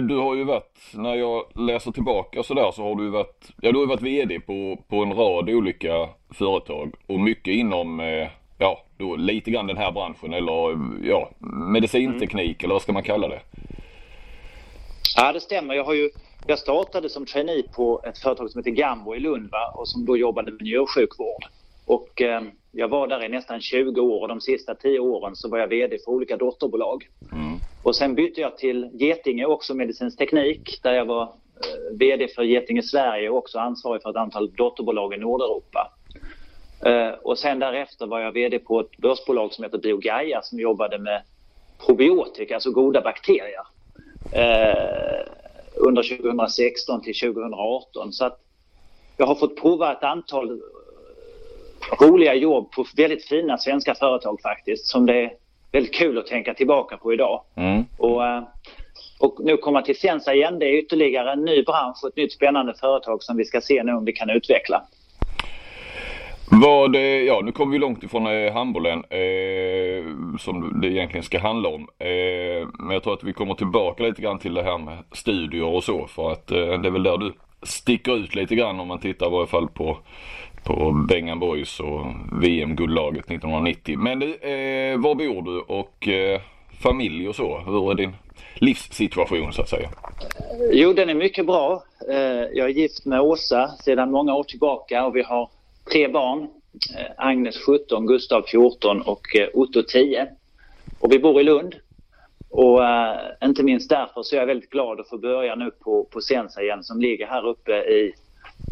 A: Du har ju varit, när jag läser tillbaka sådär så har du varit, ja du har varit VD på, på en rad olika företag och mycket inom, eh, ja då lite grann den här branschen eller ja medicinteknik mm. eller vad ska man kalla det?
F: Ja det stämmer. Jag har ju, jag startade som trainee på ett företag som heter Gambo i Lund va? och som då jobbade med njursjukvård. Och eh, jag var där i nästan 20 år och de sista 10 åren så var jag VD för olika dotterbolag. Mm. Och sen bytte jag till Getinge, också medicinsk teknik, där jag var eh, VD för Getinge Sverige och också ansvarig för ett antal dotterbolag i Nordeuropa. Eh, och sen därefter var jag VD på ett börsbolag som heter Biogaia som jobbade med probiotika, alltså goda bakterier. Eh, under 2016 till 2018. Så att jag har fått prova ett antal roliga jobb på väldigt fina svenska företag faktiskt som det är väldigt kul att tänka tillbaka på idag. Mm. Och, eh, och nu komma till Sensa igen, det är ytterligare en ny bransch och ett nytt spännande företag som vi ska se nu om vi kan utveckla.
A: Vad, ja nu kommer vi långt ifrån eh, handbollen eh, som det egentligen ska handla om. Eh, men jag tror att vi kommer tillbaka lite grann till det här med studier och så för att eh, det är väl där du sticker ut lite grann om man tittar i varje fall på på Bengan Boys och VM-guldlaget 1990. Men du, eh, var bor du och eh, familj och så? Hur är din livssituation så att säga?
F: Jo, den är mycket bra. Eh, jag är gift med Åsa sedan många år tillbaka och vi har tre barn. Eh, Agnes 17, Gustav 14 och eh, Otto 10. Och vi bor i Lund. Och uh, inte minst därför så är jag väldigt glad att få börja nu på, på Sensa igen som ligger här uppe i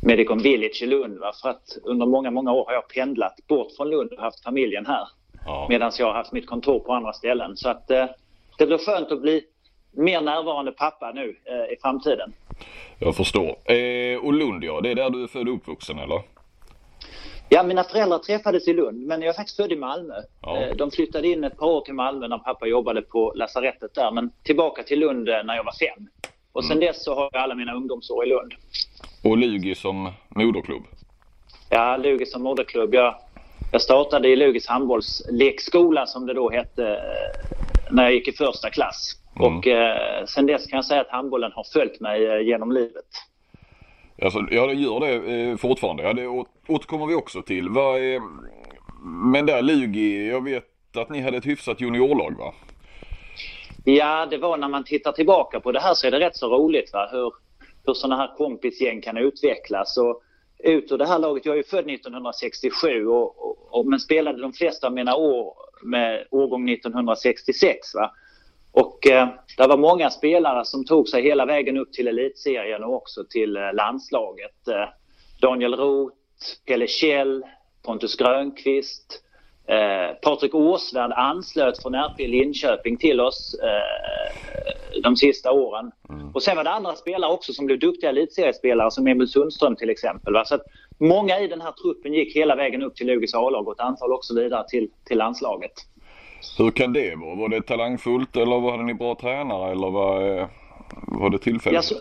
F: Medicon Village i Lund. Va? För att under många, många år har jag pendlat bort från Lund och haft familjen här. Ja. Medan jag har haft mitt kontor på andra ställen. Så att eh, det blir skönt att bli mer närvarande pappa nu eh, i framtiden.
A: Jag förstår. Eh, och Lund ja, det är där du är född och uppvuxen eller?
F: Ja, mina föräldrar träffades i Lund, men jag är faktiskt född i Malmö. Ja. Eh, de flyttade in ett par år till Malmö när pappa jobbade på lasarettet där, men tillbaka till Lund eh, när jag var fem. Och sen mm. dess så har jag alla mina ungdomsår i Lund.
A: Och Lugi som moderklubb?
F: Ja, Lugi som moderklubb. Jag, jag startade i Lugis handbollslekskola som det då hette eh, när jag gick i första klass. Mm. Och eh, sen dess kan jag säga att handbollen har följt mig eh, genom livet.
A: Alltså, ja, det gör det eh, fortfarande. Ja, det återkommer vi också till. Vad är, men där Lugi, jag vet att ni hade ett hyfsat juniorlag va?
F: Ja, det var när man tittar tillbaka på det här så är det rätt så roligt va? hur, hur sådana här kompisgäng kan utvecklas. Och ut ur det här laget, jag är ju född 1967 och, och, och, men spelade de flesta av mina år med årgång 1966. Va? Och eh, det var många spelare som tog sig hela vägen upp till elitserien och också till eh, landslaget. Eh, Daniel Roth, Pelle Kjell, Pontus Grönqvist, Eh, Patrik Åsvärd anslöt från RP Linköping till oss eh, de sista åren. Mm. Och sen var det andra spelare också som blev duktiga elitseriespelare som Emil Sundström till exempel. Va? Så att många i den här truppen gick hela vägen upp till Lugis A-lag och ett antal också vidare till, till landslaget.
A: Hur kan det vara? Var det talangfullt eller var ni bra tränare eller var, var det tillfälligt? Ja, så,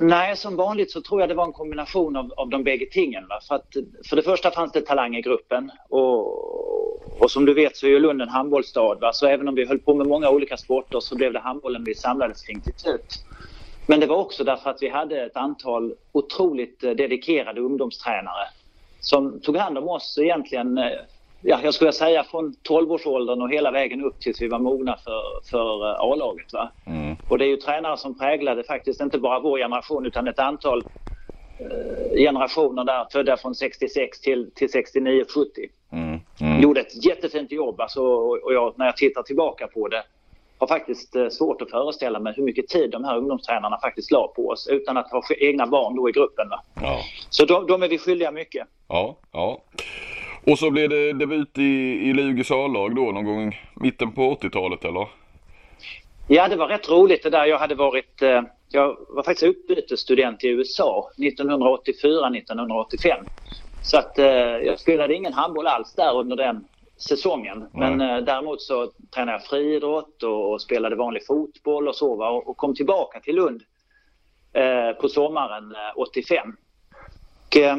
F: Nej, som vanligt så tror jag det var en kombination av, av de bägge tingen. För, att, för det första fanns det talang i gruppen och, och som du vet så är ju Lund en handbollsstad. Va? Så även om vi höll på med många olika sporter så blev det handbollen vi samlades kring till slut. Men det var också därför att vi hade ett antal otroligt eh, dedikerade ungdomstränare som tog hand om oss egentligen eh, ja, jag skulle säga från 12-årsåldern och hela vägen upp tills vi var mogna för, för eh, A-laget. Va?
E: Mm.
F: Och det är ju tränare som präglade faktiskt inte bara vår generation utan ett antal eh, generationer där födda från 66 till, till 69, 70.
E: Mm. Mm.
F: Gjorde ett jättefint jobb alltså, och jag, när jag tittar tillbaka på det har faktiskt eh, svårt att föreställa mig hur mycket tid de här ungdomstränarna faktiskt la på oss utan att ha egna barn då i gruppen. Va?
E: Ja.
F: Så de, de är vi skyldiga mycket.
E: Ja, ja. Och så blev det debut i, i Lugis A-lag då någon gång mitten på 80-talet eller?
F: Ja, det var rätt roligt det där. Jag hade varit, eh, jag var faktiskt utbytesstudent i USA 1984-1985. Så att eh, jag spelade ingen handboll alls där under den säsongen. Men eh, däremot så tränade jag friidrott och, och spelade vanlig fotboll och så va? Och, och kom tillbaka till Lund eh, på sommaren eh, 85. Och, eh,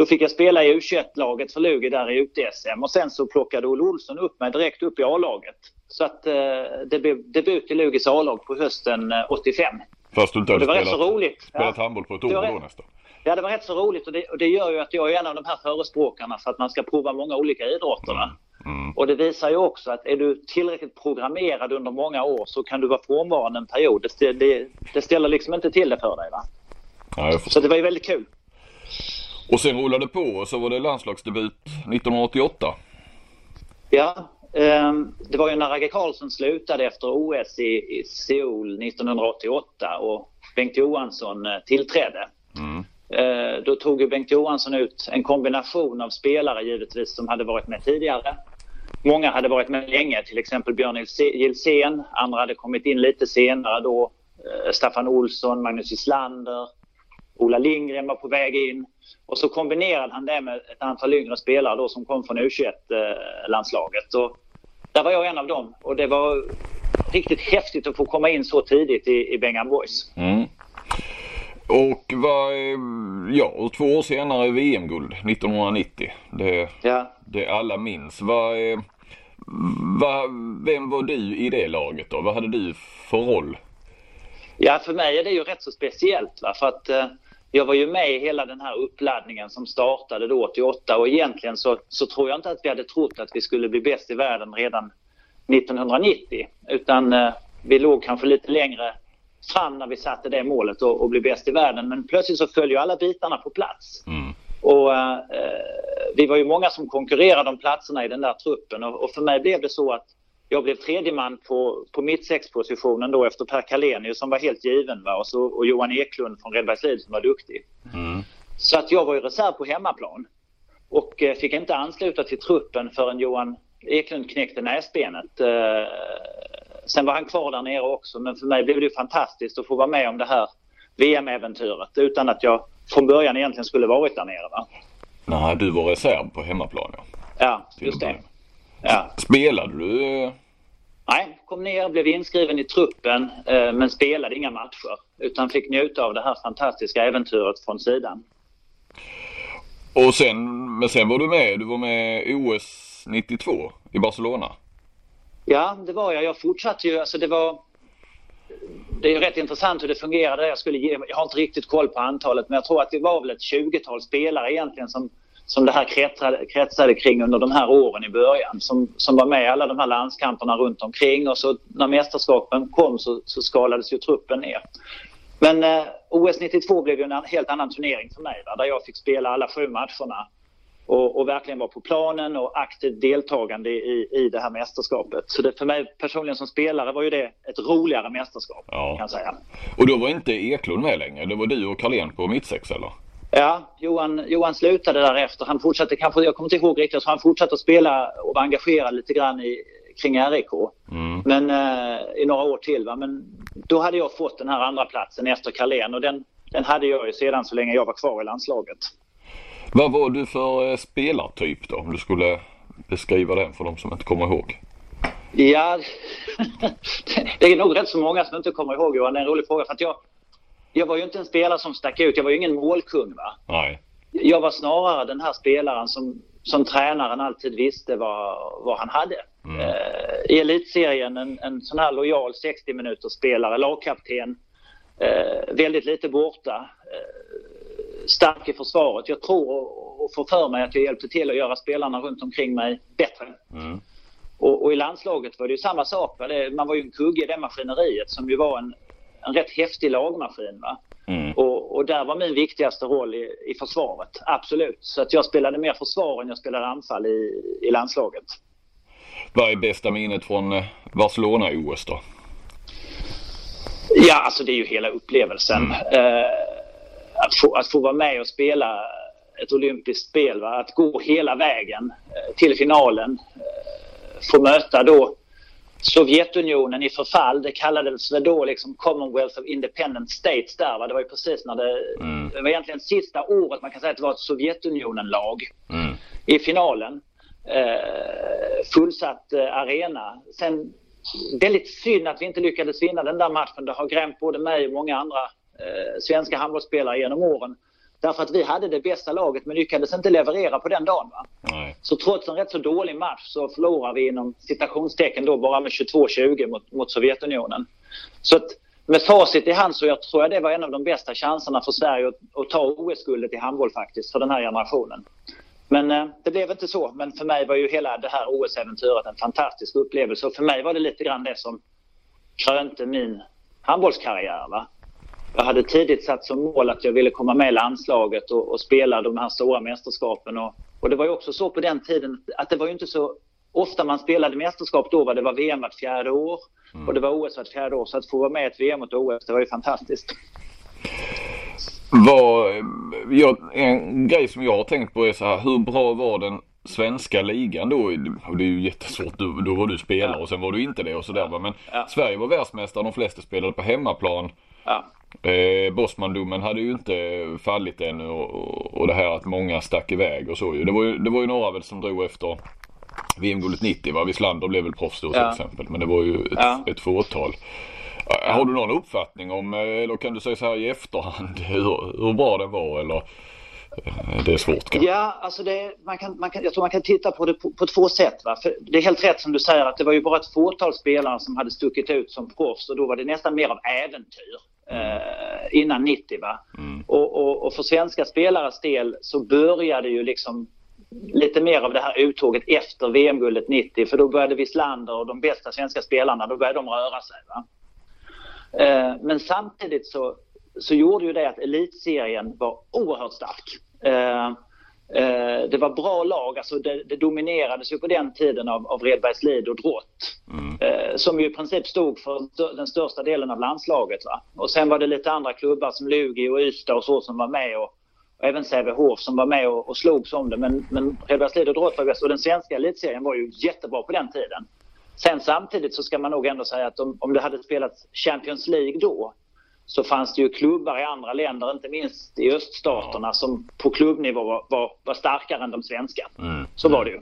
F: då fick jag spela i U21-laget för Lugi där i UTSM och sen så plockade Olle Olsson upp mig direkt upp i A-laget. Så att eh, det blev debut i Lugis A-lag på hösten eh, 85.
E: Fast du inte hade
F: det var rätt
E: spelat,
F: så roligt.
E: spelat
F: Ja.
E: handboll på ett år
F: var
E: då
F: rätt-
E: nästan.
F: Ja, det var rätt så roligt och det, och det gör ju att jag är en av de här förespråkarna för att man ska prova många olika idrotter. va?
E: Mm.
F: Och det visar ju också att är du tillräckligt programmerad under många år så kan du vara frånvarande en period. Det, det, det ställer liksom inte till det för dig. Va?
E: Ja,
F: Så det var ju väldigt kul.
E: Och sen rullade på och så var det landslagsdebut 1988.
F: Ja, ehm, det var ju när Ragge Karlsson slutade efter OS i, Seoul 1988 och Bengt Johansson eh, tillträdde.
E: Mm.
F: Eh, Då tog ju Bengt Johansson ut en kombination av spelare givetvis som hade varit med tidigare. Många hade varit med länge, till exempel Björn Gilsén. Andra hade kommit in lite senare då. Eh, Staffan Olsson, Magnus Islander, Ola Lindgren var på väg in. Och så kombinerade han det med ett antal yngre spelare då som kom från U21-landslaget. Och där var jag en av dem och det var riktigt häftigt att få komma in så tidigt i, i Bengan Boys.
E: Mm. Och vad, eh, ja, och två år senare VM-guld 1990. Det,
F: Ja.
E: det alla minns. Vad, eh, vad, vem var du i det laget då? Vad hade du för roll?
F: Ja, för mig är det ju rätt så speciellt. Va? För att eh, jag var ju med i hela den här uppladdningen som startade då 88 och egentligen så, så tror jag inte att vi hade trott att vi skulle bli bäst i världen redan 1990. Utan eh, vi låg kanske lite längre fram när vi satte det målet och, och bli bäst i världen. Men plötsligt så föll ju alla bitarna på plats.
E: Mm.
F: Och eh, vi var ju många som konkurrerade om platserna i den där truppen och, och för mig blev det så att jag blev tredje man på, på mittsexpositionen då efter Per Kalenius som var helt given va? Och, så, och Johan Eklund från Redbergslid som var duktig.
E: Mm.
F: Så att jag var ju reserv på hemmaplan och eh, fick inte ansluta till truppen förrän Johan Eklund knäckte näsbenet. Eh, sen var han kvar där nere också men för mig blev det ju fantastiskt att få vara med om det här VM-äventyret utan att jag från början egentligen skulle varit där nere. Va?
E: Nej, du var reserv på hemmaplan ja.
F: Ja, just det. Ja.
E: Spelade du?
F: Nej, kom ner, blev inskriven i truppen eh, men spelade inga matcher utan fick njuta av det här fantastiska äventyret från sidan.
E: Och sen, men sen var du med, du var med i OS 92 i Barcelona.
F: Ja, det var jag. Jag fortsatte ju. Alltså det var... Det är ju rätt intressant hur det fungerade. Jag, skulle ge... jag har inte riktigt koll på antalet men jag tror att det var väl ett 20-tal spelare egentligen som, som det här kretsade, kretsade kring under de här åren i början. Som, som var med i alla de här landskamperna runt omkring och så när mästerskapen kom så, så skalades ju truppen ner. Men eh, OS 92 blev ju en helt annan turnering för mig va? där jag fick spela alla sju matcherna och, och verkligen vara på planen och aktivt deltagande i, i det här mästerskapet. Så det, för mig personligen som spelare var ju det ett roligare mästerskap
E: Ja.
F: kan jag säga.
E: Och då var inte Eklund med längre. Det var du och Carlén på mittsex eller?
F: Ja, Johan, Johan slutade därefter. Han fortsatte kanske, jag kommer inte ihåg riktigt, så han fortsatte att spela och var engagerad lite grann i, kring RIK.
E: Mm.
F: Men eh, i några år till. Va? Men då hade jag fått den här andra platsen efter Carlén och den, den hade jag ju sedan så länge jag var kvar i landslaget.
E: Vad var du för eh, spelartyp då? Om du skulle beskriva den för de som inte kommer ihåg.
F: Ja, (laughs) det är nog rätt så många som inte kommer ihåg Johan. Det är en rolig fråga. För att jag, jag var ju inte en spelare som stack ut. Jag var ju ingen målkung. Va?
E: Nej.
F: Jag var snarare den här spelaren som, som tränaren alltid visste vad, vad han hade.
E: Mm.
F: Eh, I elitserien en, en sån här lojal 60 minuters spelare, lagkapten. Eh, väldigt lite borta. Eh, stark i försvaret. Jag tror och, och få för mig att jag hjälpte till att göra spelarna runt omkring mig bättre.
A: Mm.
F: Och, och, i landslaget var det ju samma sak. Va? Det, man var ju en kugge i det maskineriet som ju var en, en rätt häftig lagmaskin. Va?
A: Mm.
F: Och, och, där var min viktigaste roll i, i försvaret, absolut. Så att jag spelade mer försvar än jag spelade anfall i, i landslaget.
A: Vad är bästa minnet från eh, Barcelona-OS då?
F: Ja, alltså det är ju hela upplevelsen. Mm. Eh, att, få, att få vara med och spela ett olympiskt spel, va? att gå hela vägen eh, till finalen. Eh, få möta då Sovjetunionen i förfall. Det kallades väl då liksom Commonwealth of Independent States där. Va? Det var ju precis när det... Mm. Det var egentligen sista året man kan säga att det var ett Sovjetunionen-lag
A: mm.
F: i finalen. Eh, fullsatt eh, arena. Sen väldigt synd att vi inte lyckades vinna den där matchen. Det har grämt både mig och många andra eh, svenska handbollsspelare genom åren. Därför att vi hade det bästa laget men lyckades inte leverera på den dagen. Så trots en rätt så dålig match så förlorar vi inom citationstecken då bara med 22-20 mot, mot Sovjetunionen. Så att med facit i hand så jag tror jag det var en av de bästa chanserna för Sverige att, att ta OS-guldet i handboll faktiskt för den här generationen. Men eh, det blev inte så. Men för mig var ju hela det här OS-äventyret en fantastisk upplevelse och för mig var det lite grann det som krönte min handbollskarriär. Va? Jag hade tidigt satt som mål att jag ville komma med i landslaget och, och spela de här stora mästerskapen. Och, och, det var ju också så på den tiden att det var ju inte så ofta man spelade mästerskap då. Va? Det var VM vart fjärde år mm. och det var OS vart fjärde år. Så att få vara med i ett VM och ett OS, det var ju fantastiskt.
A: Var, jag, en grej som jag har tänkt på är så här, hur bra var den svenska ligan då? Och det är ju jättesvårt, då, då var du spelare och sen var du inte det och sådär. Ja. Men ja. Sverige var världsmästare, de flesta spelade på hemmaplan.
F: Ja.
A: Eh, Bosmandomen hade ju inte fallit ännu och, och det här att många stack iväg och så ju. Det var ju, det var ju några väl som drog efter VM-guldet 90 va? Wislander blev väl proffs då till exempel. Men det var ju ett, ett fåtal. Har du någon uppfattning om, eller kan du säga så här i efterhand, (laughs) hur, hur bra det var eller? Eh, det är svårt kanske.
F: Ja, alltså det, man kan, man kan, jag tror man kan titta på det på, på, två sätt. Det är helt rätt som du säger att det var ju bara ett fåtal spelare som hade stuckit ut som proffs och då var det nästan mer av äventyr. Eh, innan 90. Va? Mm. Och, och, och, för svenska spelares del så började ju liksom lite mer av det här uttåget efter VM-guldet 90 för då började Wislander och de bästa svenska spelarna, då började de röra sig. Va? Eh, men samtidigt så, så gjorde ju det att elitserien var oerhört stark. Eh, det var bra lag, alltså det, det, dominerades ju på den tiden av, av Redbergslid och Drott. Mm. Som ju i princip stod för den största delen av landslaget. Va? Och sen var det lite andra klubbar som Lugi och Ystad och så som var med och, och även Sävehof som var med och, och slogs om det. Men, men Redbergslid och Drott var bäst och den svenska elitserien var ju jättebra på den tiden. Sen samtidigt så ska man nog ändå säga att om, om det hade spelats Champions League då så fanns det ju klubbar i andra länder, inte minst i öststaterna, ja. som på klubbnivå var, var, var, starkare än de svenska. Mm. Så var det ju.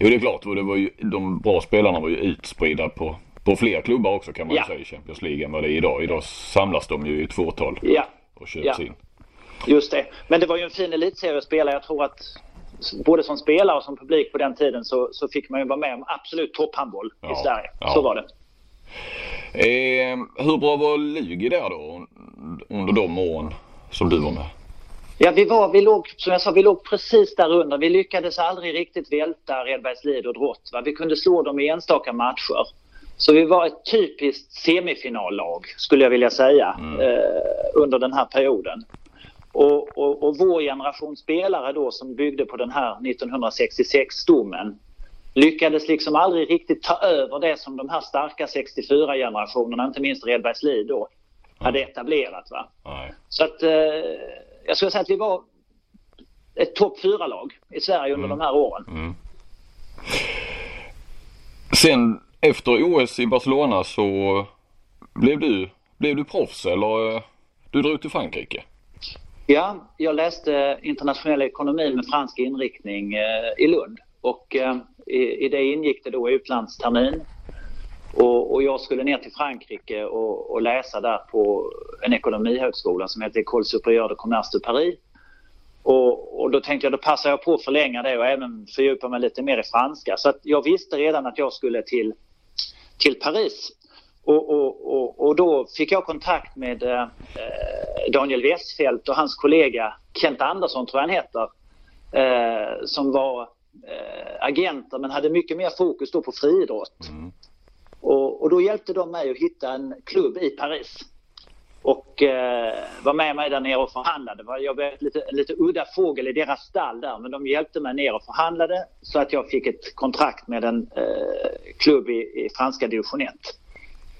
A: Jo det är klart, och det var ju, de bra spelarna var ju utspridda på, på fler klubbar också kan man ja. säga i Champions League än vad det är idag. Idag samlas de ju i ett fåtal
F: ja.
A: och köps ja. in.
F: Just det. Men det var ju en fin elitserie att spela. Jag tror att både som spelare och som publik på den tiden så, så fick man ju vara med om absolut topphandboll ja, i Sverige. Så var det.
A: Eh, hur bra var Lugi där då under de åren som du var med?
F: Ja, vi, var, vi låg, som jag sa, vi låg precis där under. Vi lyckades aldrig riktigt välta Redbergslid och Drott. Va? Vi kunde slå dem i enstaka matcher. Så vi var ett typiskt semifinallag, skulle jag vilja säga, mm. eh, under den här perioden. Och, och, och vår generation spelare då som byggde på den här 1966-domen lyckades liksom aldrig riktigt ta över det som de här starka 64-generationerna, inte minst Redbergslid då, hade etablerat. Va? Så att eh, jag skulle säga att vi var ett topp 4-lag i Sverige under mm. de här åren. Mm.
A: Sen efter OS i Barcelona så blev du, blev du proffs eller du drog till Frankrike?
F: Ja, jag läste internationell ekonomi med fransk inriktning eh, i Lund och eh, i, i, det ingick det då utlandstermin. Och, och, jag skulle ner till Frankrike och, och, läsa där på en ekonomihögskola som heter École Supérieure de Commerce de Paris. Och, och, då tänkte jag då passar jag på att förlänga det och även fördjupa mig lite mer i franska. Så att jag visste redan att jag skulle till, till Paris. Och, och, och, och, då fick jag kontakt med eh, Daniel Westfeldt och hans kollega Kent Andersson tror jag han heter. eh, som var agenter men hade mycket mer fokus då på friidrott.
A: Mm.
F: Och, och då hjälpte de mig att hitta en klubb i Paris. Och eh, var med mig där nere och förhandlade. Jag var lite, lite udda fågel i deras stall där men de hjälpte mig ner och förhandlade så att jag fick ett kontrakt med en eh, klubb i, i franska division 1.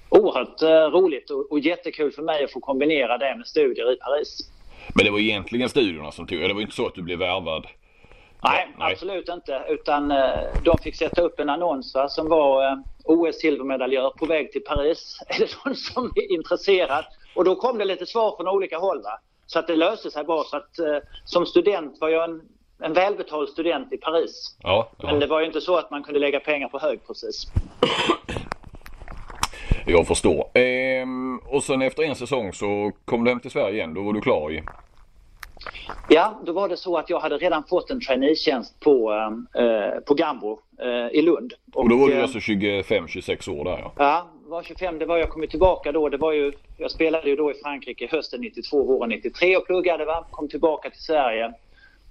F: Oerhört eh, roligt och, och jättekul för mig att få kombinera det med studier i Paris.
A: Men det var egentligen studierna som tog, det var inte så att du blev värvad?
F: Nej,
A: Nej.
F: absolut inte. Utan eh, de fick sätta upp en annons va, som var eh, OS-silvermedaljör på väg till Paris. (laughs) Är det någon som är intresserad? Och då kom det lite svar från olika håll. Va? Så att det löste sig bra. Så att eh, som student var jag en, en välbetald student i Paris.
A: Ja,
F: Men det
A: ja.
F: var ju inte så att man kunde lägga pengar på hög precis.
A: jag förstår. Ehm, och sen efter en säsong så kom du hem till Sverige igen. Då var du klar i...
F: Ja, då var det så att jag hade redan fått en traineetjänst på, eh, på Gambro eh, i Lund.
A: Och då var du
F: eh,
A: alltså 25-26 år där ja.
F: Ja, var 25. Det var jag kommit tillbaka då. Det var ju, jag spelade ju då i Frankrike hösten 92, våren 93 och pluggade. Va? Kom tillbaka till Sverige.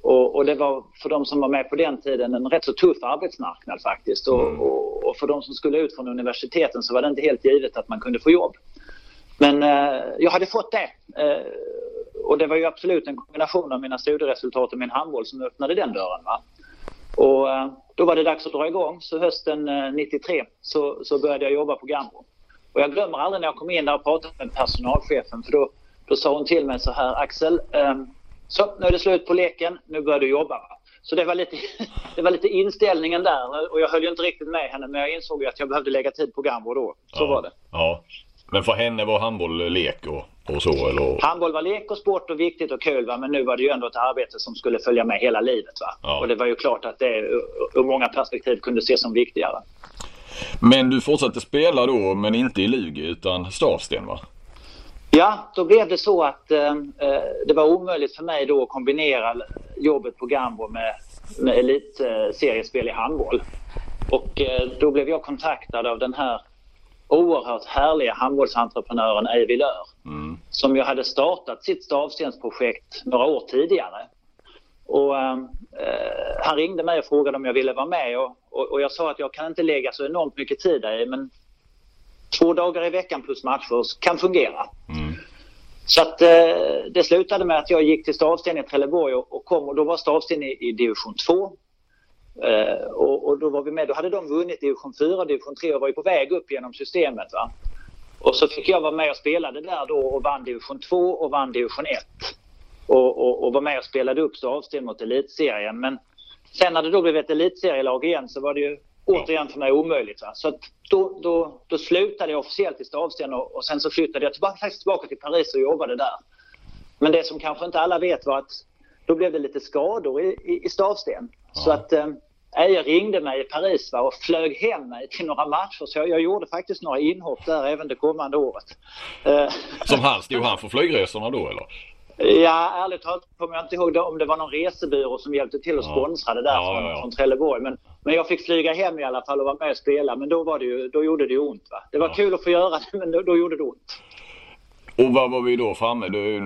F: Och, och det var för de som var med på den tiden en rätt så tuff arbetsmarknad faktiskt. Och, och, och för de som skulle ut från universiteten så var det inte helt givet att man kunde få jobb. Men eh, jag hade fått det. Eh, och det var ju absolut en kombination av mina studieresultat och min handboll som öppnade den dörren. Va? Och eh, då var det dags att dra igång. Så hösten eh, 93 så, så började jag jobba på Gambro. Och jag glömmer aldrig när jag kom in där och pratade med personalchefen för då, då sa hon till mig så här Axel, ehm, så nu är det slut på leken, nu börjar du jobba. Va? Så det var, lite, (laughs) det var lite inställningen där och jag höll ju inte riktigt med henne men jag insåg ju att jag behövde lägga tid på Gambro då. Så
A: ja.
F: var det.
A: Ja. Men för henne var handboll lek och, och så eller?
F: Handboll var lek och sport och viktigt och kul va? men nu var det ju ändå ett arbete som skulle följa med hela livet. Va?
A: Ja.
F: Och det var ju klart att det ur många perspektiv kunde ses som viktigare.
A: Men du fortsatte spela då men inte i Lugi utan Stavsten va?
F: Ja, då blev det så att eh, eh, det var omöjligt för mig då att kombinera jobbet på Gambro med, med elitseriespel i handboll. Och eh, då blev jag kontaktad av den här oerhört härliga handbollsentreprenören Eivind Lör
A: Mm.
F: som ju hade startat sitt stavstensprojekt några år tidigare. Och, eh, han ringde mig och frågade om jag ville vara med och, och, och jag sa att jag kan inte lägga så enormt mycket tid där men två dagar i veckan plus matcher kan fungera.
A: Mm.
F: Så att eh, det slutade med att jag gick till Stavsten i Trelleborg och, och kom och då var Stavsten i, i division 2. Eh, och, och då var vi med, då hade de vunnit division 4, division 3 och var ju på väg upp genom systemet. Va? Och så fick jag vara med och spelade där då och vann division 2 och vann division 1. Och, och, och var med och spelade upp Stavsten mot elitserien. Men sen när det då blev ett elitserielag igen så var det ju återigen för mig omöjligt. Va? Så att då, då, då slutade jag officiellt i Stavsten och, och sen så flyttade jag tillbaka, faktiskt tillbaka till Paris och jobbade där. Men det som kanske inte alla vet var att då blev det lite skador i, i, i Stavsten. Så att eh, Eje ringde mig i Paris va, och flög hem mig till några matcher. Så jag, jag gjorde faktiskt några inhopp där även det kommande året. Eh, (laughs)
A: Som han, stod han för flygresorna då eller?
F: Ja, ärligt talat kommer jag inte ihåg om det var någon resebyrå som hjälpte till att
A: Ja.
F: sponsra det där
A: Ja,
F: från,
A: ja, ja.
F: från Trelleborg. Men, men jag fick flyga hem i alla fall och vara med och spela. Men då, var det ju, då gjorde det ont. Va? Det var
A: Ja.
F: kul att få göra det, (laughs) men då, då gjorde det ont.
A: Och vad var vi då framme? Du,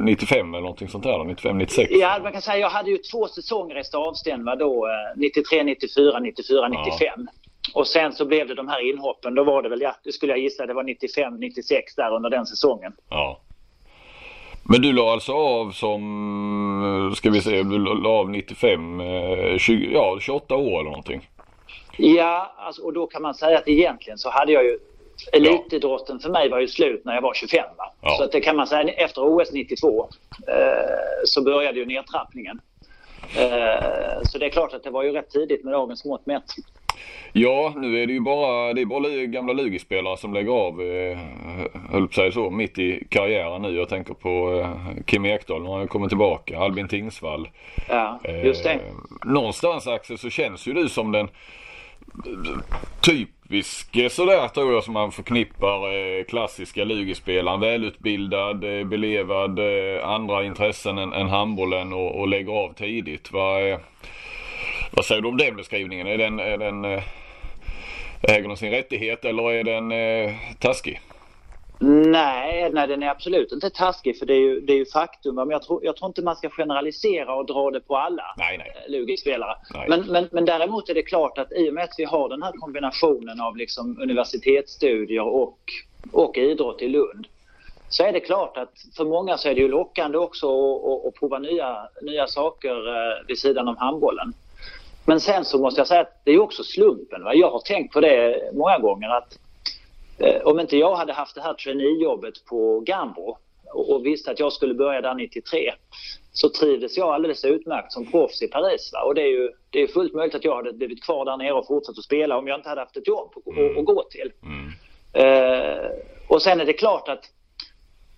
A: 95 eller någonting sånt där då? 95, 96?
F: Ja, man kan säga jag hade ju två säsonger i Stavsten va, då, eh, 93, 94, 94, 95. Och sen så blev det de här inhoppen. Då var det väl, ja, det skulle jag gissa, det var 95, 96 där under den säsongen.
A: Ja. Men du la alltså av som, ska vi se, du la av 95, eh, 20, ja 28 år eller någonting?
F: Ja, alltså, och då kan man säga att egentligen så hade jag ju Elitidrotten för mig var ju slut när jag var 25. Va?
A: Ja.
F: Så att det kan man säga efter OS 92 eh, så började ju nedtrappningen. Eh, så det är klart att det var ju rätt tidigt med dagens mått mätt.
A: Ja, nu är det ju bara, det är bara gamla Lugi-spelare som lägger av, eh, höll säga så, mitt i karriären nu. Jag tänker på eh, Kim Ekdahl, nu har han kommit tillbaka, Albin Tingsvall.
F: Ja, just det.
A: Eh, någonstans Axel så känns ju du som den typisk eh, sådär tror jag som man förknippar eh, klassiska Lugi-spelaren. Välutbildad, eh, belevad, eh, andra intressen än, än handbollen och, och lägger av tidigt. Vad, eh, vad säger du om den beskrivningen? Är den, är den eh, äger den sin rättighet eller är den eh, taskig?
F: Nej, nej, den är absolut inte taskig för det är ju, det är ju faktum. Men jag tror, jag tror inte man ska generalisera och dra det på alla eh, Lugi-spelare. Men, men, men däremot är det klart att i och med att vi har den här kombinationen av liksom universitetsstudier och, och idrott i Lund så är det klart att för många så är det ju lockande också att, att, att prova nya, nya saker eh, vid sidan av handbollen. Men sen så måste jag säga att det är också slumpen. Va? Jag har tänkt på det många gånger att om inte jag hade haft det här traineejobbet på Gambro och, visste att jag skulle börja där 93 så trivdes jag alldeles utmärkt som proffs i Paris. Va? Och det är ju det är fullt möjligt att jag hade blivit kvar där nere och fortsatt att spela om jag inte hade haft ett jobb att, att, att gå till. Eh, och sen är det klart att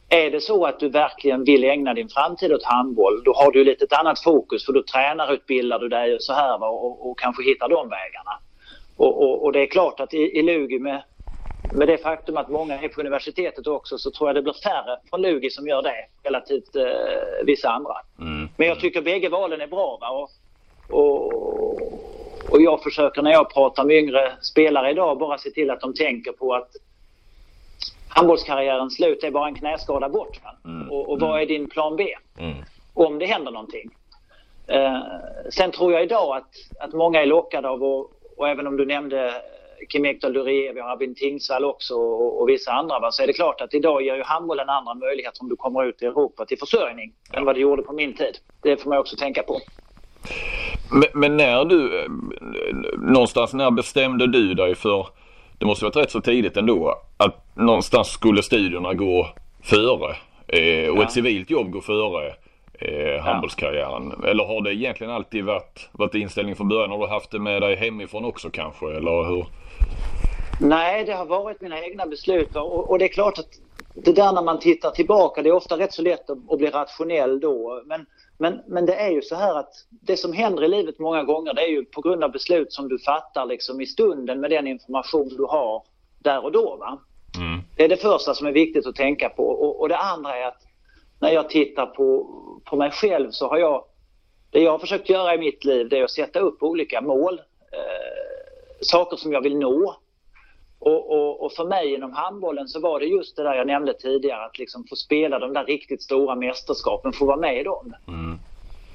F: är det så att du verkligen vill ägna din framtid åt handboll då har du lite ett annat fokus för då tränarutbildar du dig så här va? Och, och kanske hittar de vägarna. Och, och, och det är klart att i, i Lugi med med det faktum att många är på universitetet också så tror jag det blir färre från Lugi som gör det relativt eh, vissa andra. Men jag tycker bägge valen är bra. Va? Och, och, och jag försöker när jag pratar med yngre spelare idag bara se till att de tänker på att handbollskarriärens slut är bara en knäskada bort. Va? Och, och vad är din plan B? Om det händer någonting. Eh, sen tror jag idag att, att många är lockade av, och, och även om du nämnde Kim Ekdahl Durie, vi har Albin Tingsvall också och, och vissa andra. Va? Så är det klart att idag ger ju handbollen andra möjligheter om du kommer ut i Europa till försörjning än vad det gjorde på min tid. Det får man också tänka på.
A: Men, men när du, någonstans när bestämde du dig för, det måste varit rätt så tidigt ändå, att någonstans skulle studierna gå före eh, och
F: Ja.
A: ett civilt jobb gå före eh, handbollskarriären? Eller har det egentligen alltid varit, varit inställning från början? Har du haft det med dig hemifrån också kanske? Eller hur?
F: Nej, det har varit mina egna beslut och, och det är klart att det där när man tittar tillbaka, det är ofta rätt så lätt att, att bli rationell då. Men, men, men det är ju så här att det som händer i livet många gånger det är ju på grund av beslut som du fattar liksom i stunden med den information du har där och då. Va? Det är det första som är viktigt att tänka på. Och, och det andra är att när jag tittar på, på mig själv så har jag... Det jag har försökt göra i mitt liv det är att sätta upp olika mål. Eh, saker som jag vill nå. Och, och, och för mig inom handbollen så var det just det där jag nämnde tidigare att liksom få spela de där riktigt stora mästerskapen, få vara med i dem.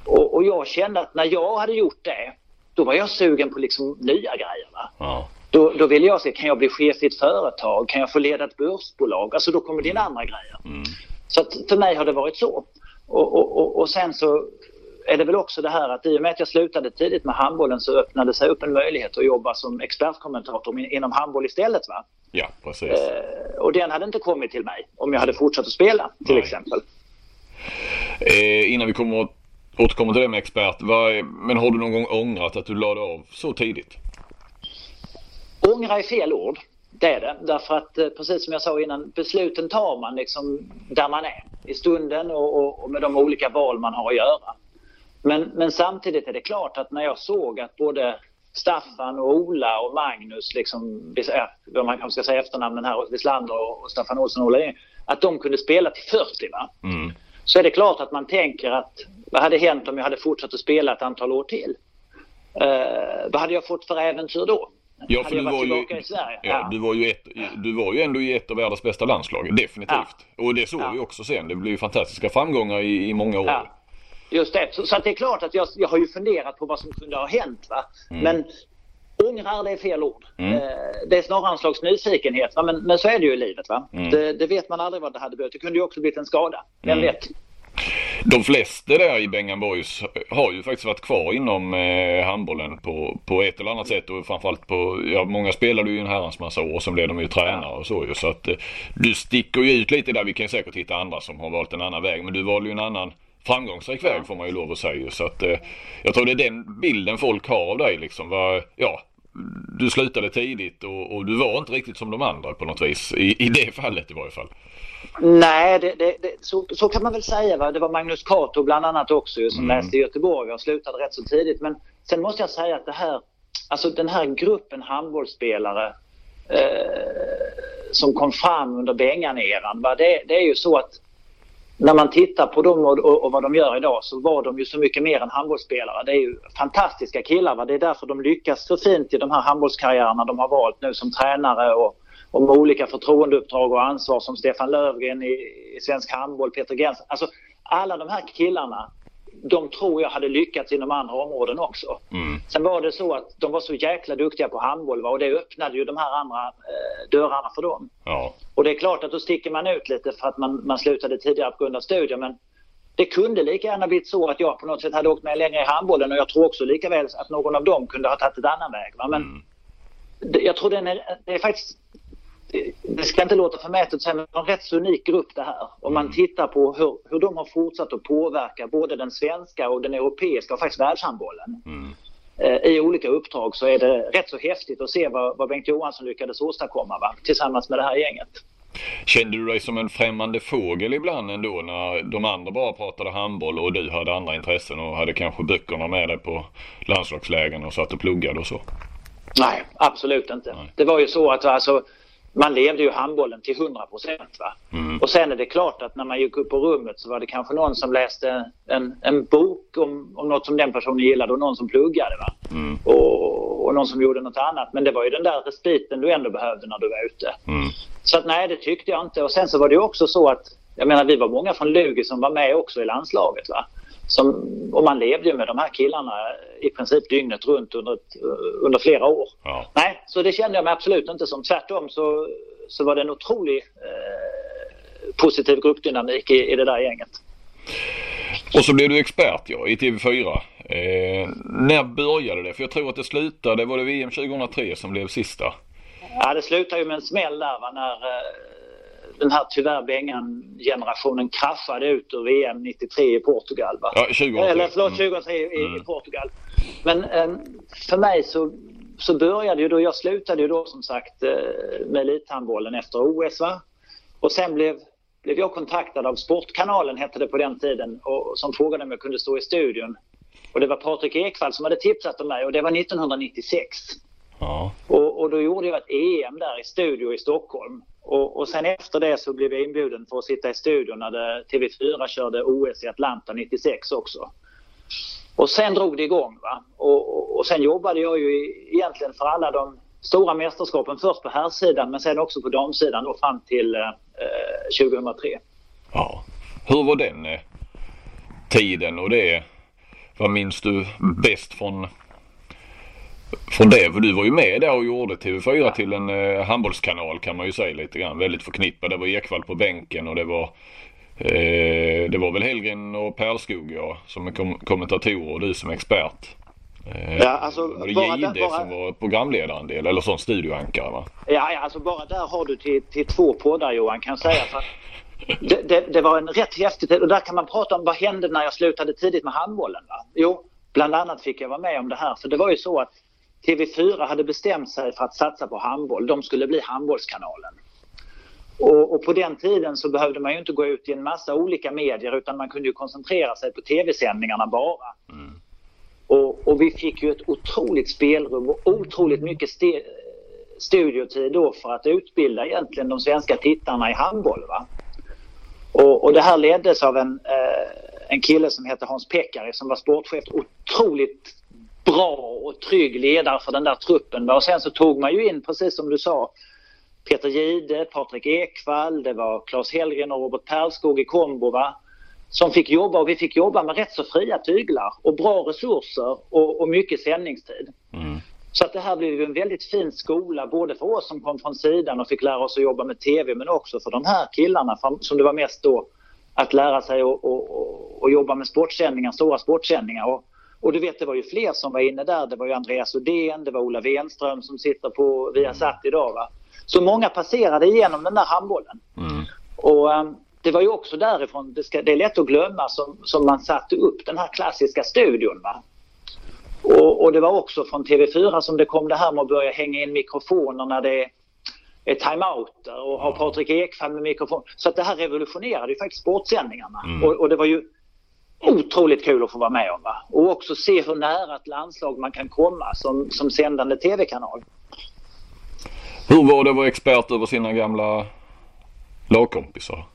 F: Och, och jag kände att när jag hade gjort det, då var jag sugen på liksom nya grejer.
A: Ja.
F: Då, då vill jag se, kan jag bli chef i ett företag? Kan jag få leda ett börsbolag? Alltså då kommer dina andra grejer. Så att för mig har det varit så. Och, och, och, och sen så är det väl också det här att i och med att jag slutade tidigt med handbollen så öppnade sig upp en möjlighet att jobba som expertkommentator in- inom handboll istället. Va?
A: Ja, precis.
F: Eh, och den hade inte kommit till mig om jag hade fortsatt att spela till
A: Nej.
F: exempel.
A: Eh, innan vi kommer att återkomma till det med expert. Är, men har du någon gång ångrat att du lade av så tidigt?
F: Ångra är fel ord. Det är det. Därför att eh, precis som jag sa innan, besluten tar man liksom där man är. I stunden och, och, och med de olika val man har att göra. Men, men samtidigt är det klart att när jag såg att både Staffan och Ola och Magnus, liksom, äh, vad man kanske ska säga efternamnen här, Wislander och, Staffan Olsson och Ola Lindgren, att de kunde spela till 40. Va? Så är det klart att man tänker att vad hade hänt om jag hade fortsatt att spela ett antal år till? Eh, vad hade jag fått för äventyr då?
A: Ja, för du var, ju,
F: Sverige?
A: ja, du, var ju ett, du var ju ändå i ett av världens bästa landslag. Definitivt. Och det såg
F: Ja.
A: vi också sen. Det blev ju fantastiska framgångar i, i många år.
F: Ja. Just det. Så, så det är klart att jag, jag har ju funderat på vad som kunde ha hänt. Va? Men ångrar det är fel ord. Eh, det är snarare en slags nyfikenhet. Va? Men, men så är det ju i livet. Va? Det, det vet man aldrig vad det hade blivit. Det kunde ju också blivit en skada. Vem vet?
A: De flesta där i Bengan Boys har ju faktiskt varit kvar inom eh, handbollen på, på ett eller annat sätt och framförallt på, ja många spelade ju en herrans massa år som blev de ju tränare och så ju så att eh, du sticker ju ut lite där. Vi kan säkert hitta andra som har valt en annan väg men du valde ju en annan framgångsrik väg får man ju lov att säga så att eh, jag tror det är den bilden folk har av dig liksom. Var, ja, du slutade tidigt och, och du var inte riktigt som de andra på något vis i, i det fallet i varje fall.
F: Nej, det, det, det, så, så kan man väl säga. Va? Det var Magnus Cato bland annat också som läste i Göteborg och slutade rätt så tidigt. Men sen måste jag säga att det här, alltså den här gruppen handbollsspelare eh, som kom fram under Bengan-eran. Det, det är ju så att när man tittar på dem och, och, och vad de gör idag så var de ju så mycket mer än handbollsspelare. Det är ju fantastiska killar. Va? Det är därför de lyckas så fint i de här handbollskarriärerna de har valt nu som tränare och, med olika förtroendeuppdrag och ansvar som Stefan Löfgren i, i Svensk Handboll, Peter Gens. Alltså alla de här killarna, de tror jag hade lyckats inom andra områden också.
E: Mm.
F: Sen var det så att de var så jäkla duktiga på handboll va? och det öppnade ju de här andra eh, dörrarna för dem.
E: Ja.
F: Och det är klart att då sticker man ut lite för att man, man slutade tidigare på grund av studier men det kunde lika gärna blivit så att jag på något sätt hade åkt med längre i handbollen och jag tror också lika väl att någon av dem kunde ha tagit ett annan väg. Va? Men
E: Mm.
F: jag tror den är, det är faktiskt det- ska inte låta förmätet säga, men det är en rätt så unik grupp det här. Om man tittar på hur, hur de har fortsatt att påverka både den svenska och den europeiska och faktiskt världshandbollen eh, i olika uppdrag så är det rätt så häftigt att se vad, vad Bengt Johansson lyckades åstadkomma va? tillsammans med det här gänget.
E: Kände du dig som en främmande fågel ibland ändå när de andra bara pratade handboll och du hade andra intressen och hade kanske böckerna med dig på landslagslägen och satt och pluggade och så?
F: Nej, absolut inte.
E: Nej.
F: Det var ju så att alltså, man levde ju handbollen till 100 procent.
E: Mm.
F: Och sen är det klart att när man gick upp på rummet så var det kanske någon som läste en, en bok om, om något som den personen gillade och någon som pluggade. Va?
E: Mm.
F: Och, och någon som gjorde något annat. Men det var ju den där respiten du ändå behövde när du var ute.
E: Mm.
F: Så att nej, det tyckte jag inte. Och sen så var det ju också så att, jag menar vi var många från Lugi som var med också i landslaget. Va? Som, och man levde ju med de här killarna i princip dygnet runt under, ett, under flera år.
E: Ja.
F: Nej, så det kände jag mig absolut inte som. Tvärtom så, så var det en otrolig eh, positiv gruppdynamik i, i det där gänget.
E: Och så blev du expert ja, i TV4. Eh, när började det? För jag tror att det slutade, var det VM 2003 som blev sista?
F: Ja, det slutade ju med en smäll där va, när eh, den här tyvärr Bengan-generationen kraschade ut ur VM 93 i Portugal. Va?
E: Ja, 2003.
F: Eller förlåt,
E: Mm.
F: 2003 i, i
E: Mm.
F: Portugal. Men eh, för mig så, så började ju då, jag slutade ju då som sagt eh, med elithandbollen efter OS. Va? Och sen blev, blev jag kontaktad av Sportkanalen, hette det på den tiden, och, som frågade om jag kunde stå i studion. Och det var Patrik Ekwall som hade tipsat om mig och det var 1996.
E: Ja.
F: Och, och då gjorde jag ett EM där i studio i Stockholm. Och, och sen efter det så blev jag inbjuden för att sitta i studion när det, TV4 körde OS i Atlanta 96 också. Och sen drog det igång. Va? Och, och, och sen jobbade jag ju egentligen för alla de stora mästerskapen. Först på herrsidan men sen också på damsidan då fram till eh, 2003.
E: ja. Hur var den eh, tiden och det? Vad minns du bäst från, från det? För du var ju med där och gjorde TV4 till en eh, handbollskanal kan man ju säga lite grann. Väldigt förknippad. Det var Ekwall på bänken och det var eh, det var väl Hellgren och Perskog ja, som kom- kommentatorer och du som expert. Eh,
F: Ja, alltså,
E: var det
F: bara
E: Gide
F: där- bara-
E: som var programledaren del eller sån studioankare va?
F: Ja, ja, alltså bara där har du till, till två poddar Johan kan jag säga. För att det, det, det var en rätt häftig tid och där kan man prata om vad hände när jag slutade tidigt med handbollen. Va? Jo, bland annat fick jag vara med om det här. För det var ju så att TV4 hade bestämt sig för att satsa på handboll. De skulle bli handbollskanalen. Och, och på den tiden så behövde man ju inte gå ut i en massa olika medier utan man kunde ju koncentrera sig på tv-sändningarna bara. Och, och vi fick ju ett otroligt spelrum och otroligt mycket ste- studiotid då för att utbilda egentligen de svenska tittarna i handboll. Va? Och, och det här leddes av en, eh, en kille som heter Hans Pekari som var sportchef. Otroligt bra och trygg ledare för den där truppen. Och sen så tog man ju in, precis som du sa, Peter Gide, Patrik Ekwall, det var Claes Hellgren och Robert Perskog i kombo. Va? Som fick jobba och vi fick jobba med rätt så fria tyglar och bra resurser och, och mycket sändningstid.
E: Mm.
F: Så att det här blev ju en väldigt fin skola både för oss som kom från sidan och fick lära oss att jobba med TV men också för de här killarna som det var mest då att lära sig att och, och, och jobba med sportsändningar, stora sportsändningar. Och, och du vet det var ju fler som var inne där. Det var ju Andreas Odén, det var Ola Wenström som sitter på Viasat idag. Va? Så många passerade igenom den där handbollen.
E: Mm.
F: Och ehm, det var ju också därifrån, det, ska, det är lätt att glömma, som, som man satte upp den här klassiska studion. Va? Och, och det var också från TV4 som det kom det här med att börja hänga in mikrofoner när det är timeouter och ha Patrik Ekwall med mikrofon. Så att det här revolutionerade ju faktiskt sportsändningarna.
E: Mm.
F: Och, och det var ju otroligt kul att få vara med om. Va? Och också se hur nära ett landslag man kan komma som, som sändande TV-kanal.
E: Hur var det att vara expert över sina gamla lagkompisar?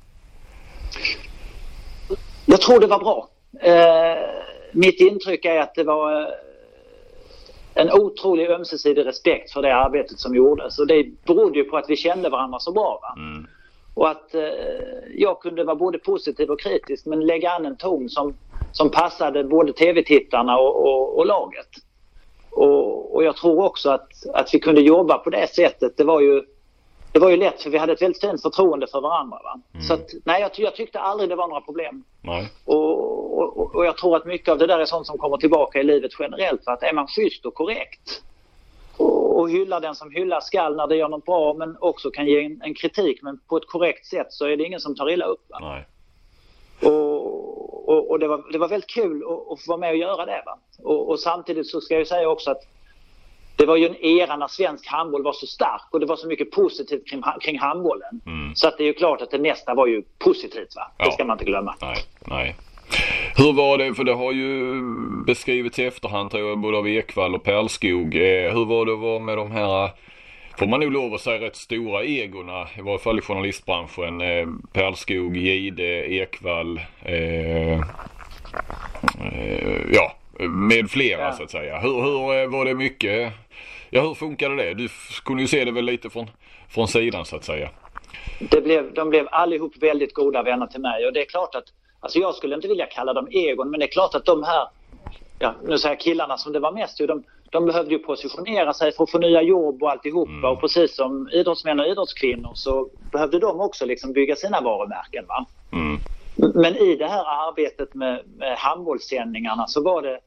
F: Jag tror det var bra. Eh, mitt intryck är att det var... Eh, en otrolig ömsesidig respekt för det arbetet som gjordes. Och det berodde ju på att vi kände varandra så bra. Va?
A: Mm.
F: Och att eh, jag kunde vara både positiv och kritisk men lägga an en ton som, som passade både tv-tittarna och, och, och laget. Och, och, jag tror också att, att vi kunde jobba på det sättet. Det var ju, det var ju lätt för vi hade ett väldigt fint förtroende för varandra. Va?
A: Mm.
F: Så att, nej, jag, jag tyckte aldrig det var några problem. Och, och jag tror att mycket av det där är sånt som kommer tillbaka i livet generellt. För att är man schysst och korrekt och, hyllar den som hyllar skall när det gör något bra men också kan ge en, en kritik men på ett korrekt sätt så är det ingen som tar illa upp. Och, och, och det, var, det var väldigt kul att, att få vara med och göra det. Va? Och, och samtidigt så ska jag säga också att det var ju en era när svensk handboll var så stark och det var så mycket positivt kring, kring handbollen.
A: Mm.
F: Så att det är ju klart att det nästa var ju positivt. Va?
A: Ja.
F: Det ska man inte glömma.
A: Nej, nej. Hur var det, för det har ju beskrivits i efterhand tror jag, både av Ekvall och Pärlskog. Eh, hur var det att vara med de här, får man nog lov att säga, rätt stora egorna, i varje fall i journalistbranschen. Eh, Pärlskog, Gide, Ekvall, eh, eh, ja, med flera
F: Ja.
A: så att säga. Hur, hur eh, var det mycket, ja hur funkade det? Du kunde ju se det väl lite från, från sidan så att säga.
F: Det blev, de blev allihop väldigt goda vänner till mig och det är klart att, alltså jag skulle inte vilja kalla dem egon men det är klart att de här, ja nu säger jag killarna som det var mest ju, de, de behövde ju positionera sig för att få nya jobb och alltihopa och precis som idrottsmän och idrottskvinnor så behövde de också liksom bygga sina varumärken. Va?
A: Mm.
F: Men i det här arbetet med, med handbollssändningarna så var det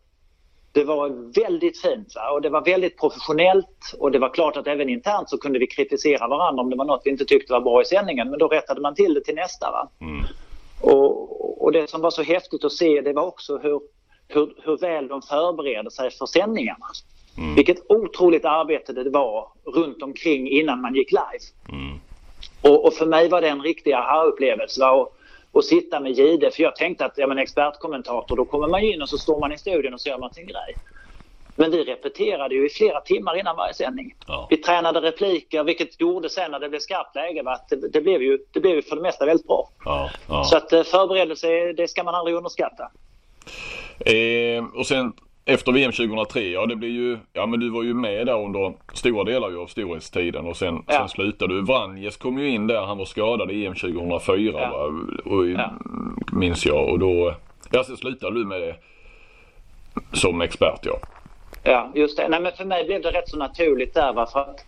F: det var väldigt fint va? och det var väldigt professionellt och det var klart att även internt så kunde vi kritisera varandra om det var något vi inte tyckte var bra i sändningen men då rättade man till det till nästa. Va?
A: Mm.
F: Och, och det som var så häftigt att se det var också hur, hur, hur väl de förberedde sig för sändningarna.
A: Mm.
F: Vilket otroligt arbete det var runt omkring innan man gick live.
A: Mm.
F: Och, och för mig var det en riktig aha-upplevelse. och sitta med Gide, för jag tänkte att ja, men expertkommentator, då kommer man in och så står man i studion och så gör man sin grej. Men vi repeterade ju i flera timmar innan varje sändning.
A: Ja.
F: Vi tränade repliker, vilket gjorde sen när det blev skarpt läge va? det, det, blev ju, det blev ju för det mesta väldigt bra.
A: Ja, ja.
F: Så att eh, förberedelse, det ska man aldrig underskatta.
A: Eh, och sen efter VM 2003, ja det blir ju, ja men du var ju med där under stora delar ju av storhetstiden och sen,
F: Ja.
A: sen slutade du. Vranjes kom ju in där, han var skadad i EM 2004
F: Ja.
A: va? Och,
F: Ja.
A: minns jag och då, ja sen slutade du med det som expert ja.
F: Ja, just det. Nej, men för mig blev det rätt så naturligt där. Va? För, att,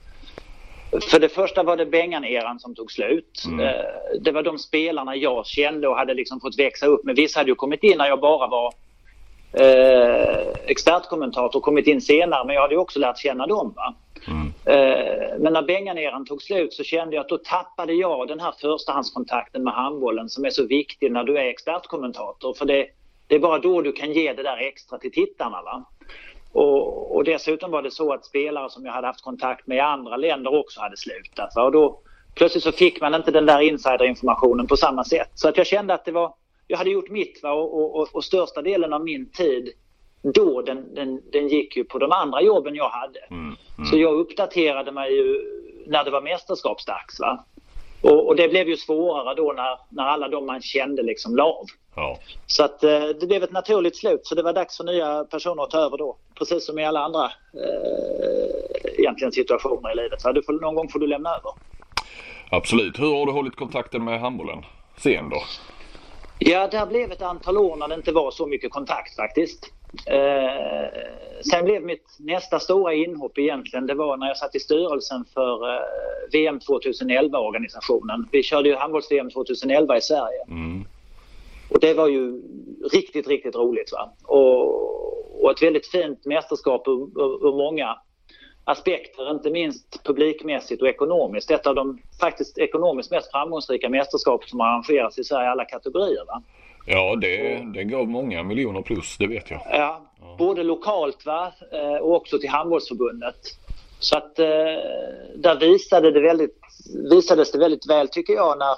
F: för det första var det Bengan-eran som tog slut.
A: Mm.
F: Eh, Det var de spelarna jag kände och hade liksom fått växa upp med. Vissa hade ju kommit in när jag bara var eh, expertkommentator, kommit in senare, men jag hade ju också lärt känna dem. Va?
A: Mm.
F: Eh, men när Bengan-eran tog slut så kände jag att då tappade jag den här förstahandskontakten med handbollen som är så viktig när du är expertkommentator. För det, det är bara då du kan ge det där extra till tittarna. Va? Och, och dessutom var det så att spelare som jag hade haft kontakt med i andra länder också hade slutat. Va? Och då plötsligt så fick man inte den där insiderinformationen på samma sätt. Så att jag kände att det var, jag hade gjort mitt va? Och, och, och, största delen av min tid då den, den, den gick ju på de andra jobben jag hade.
A: Mm.
F: Så jag uppdaterade mig ju när det var mästerskapsdags. Va? Och, och det blev ju svårare då när, när alla de man kände liksom la av.
A: Ja.
F: Så att eh, det blev ett naturligt slut så det var dags för nya personer att ta över då. Precis som i alla andra eh, egentligen situationer i livet. Va? Du får, någon gång får du lämna över.
A: Absolut. Hur har du hållit kontakten med handbollen sen då?
F: Ja, där blev ett antal år när det inte var så mycket kontakt faktiskt. Eh, sen blev mitt nästa stora inhopp egentligen, det var när jag satt i styrelsen för eh, VM 2011-organisationen. Vi körde ju handbolls-VM 2011 i Sverige.
A: Mm.
F: Och det var ju riktigt, riktigt roligt. Va? Och, och ett väldigt fint mästerskap ur, ur, ur många aspekter, inte minst publikmässigt och ekonomiskt. Ett av de faktiskt ekonomiskt mest framgångsrika mästerskap som har arrangerats i Sverige i alla kategorier. Va?
A: Ja, det, det gav många miljoner plus, det vet jag.
F: Ja, både lokalt va? eh, och också till handbollsförbundet. Så att eh, där visade det väldigt, visades det väldigt väl tycker jag när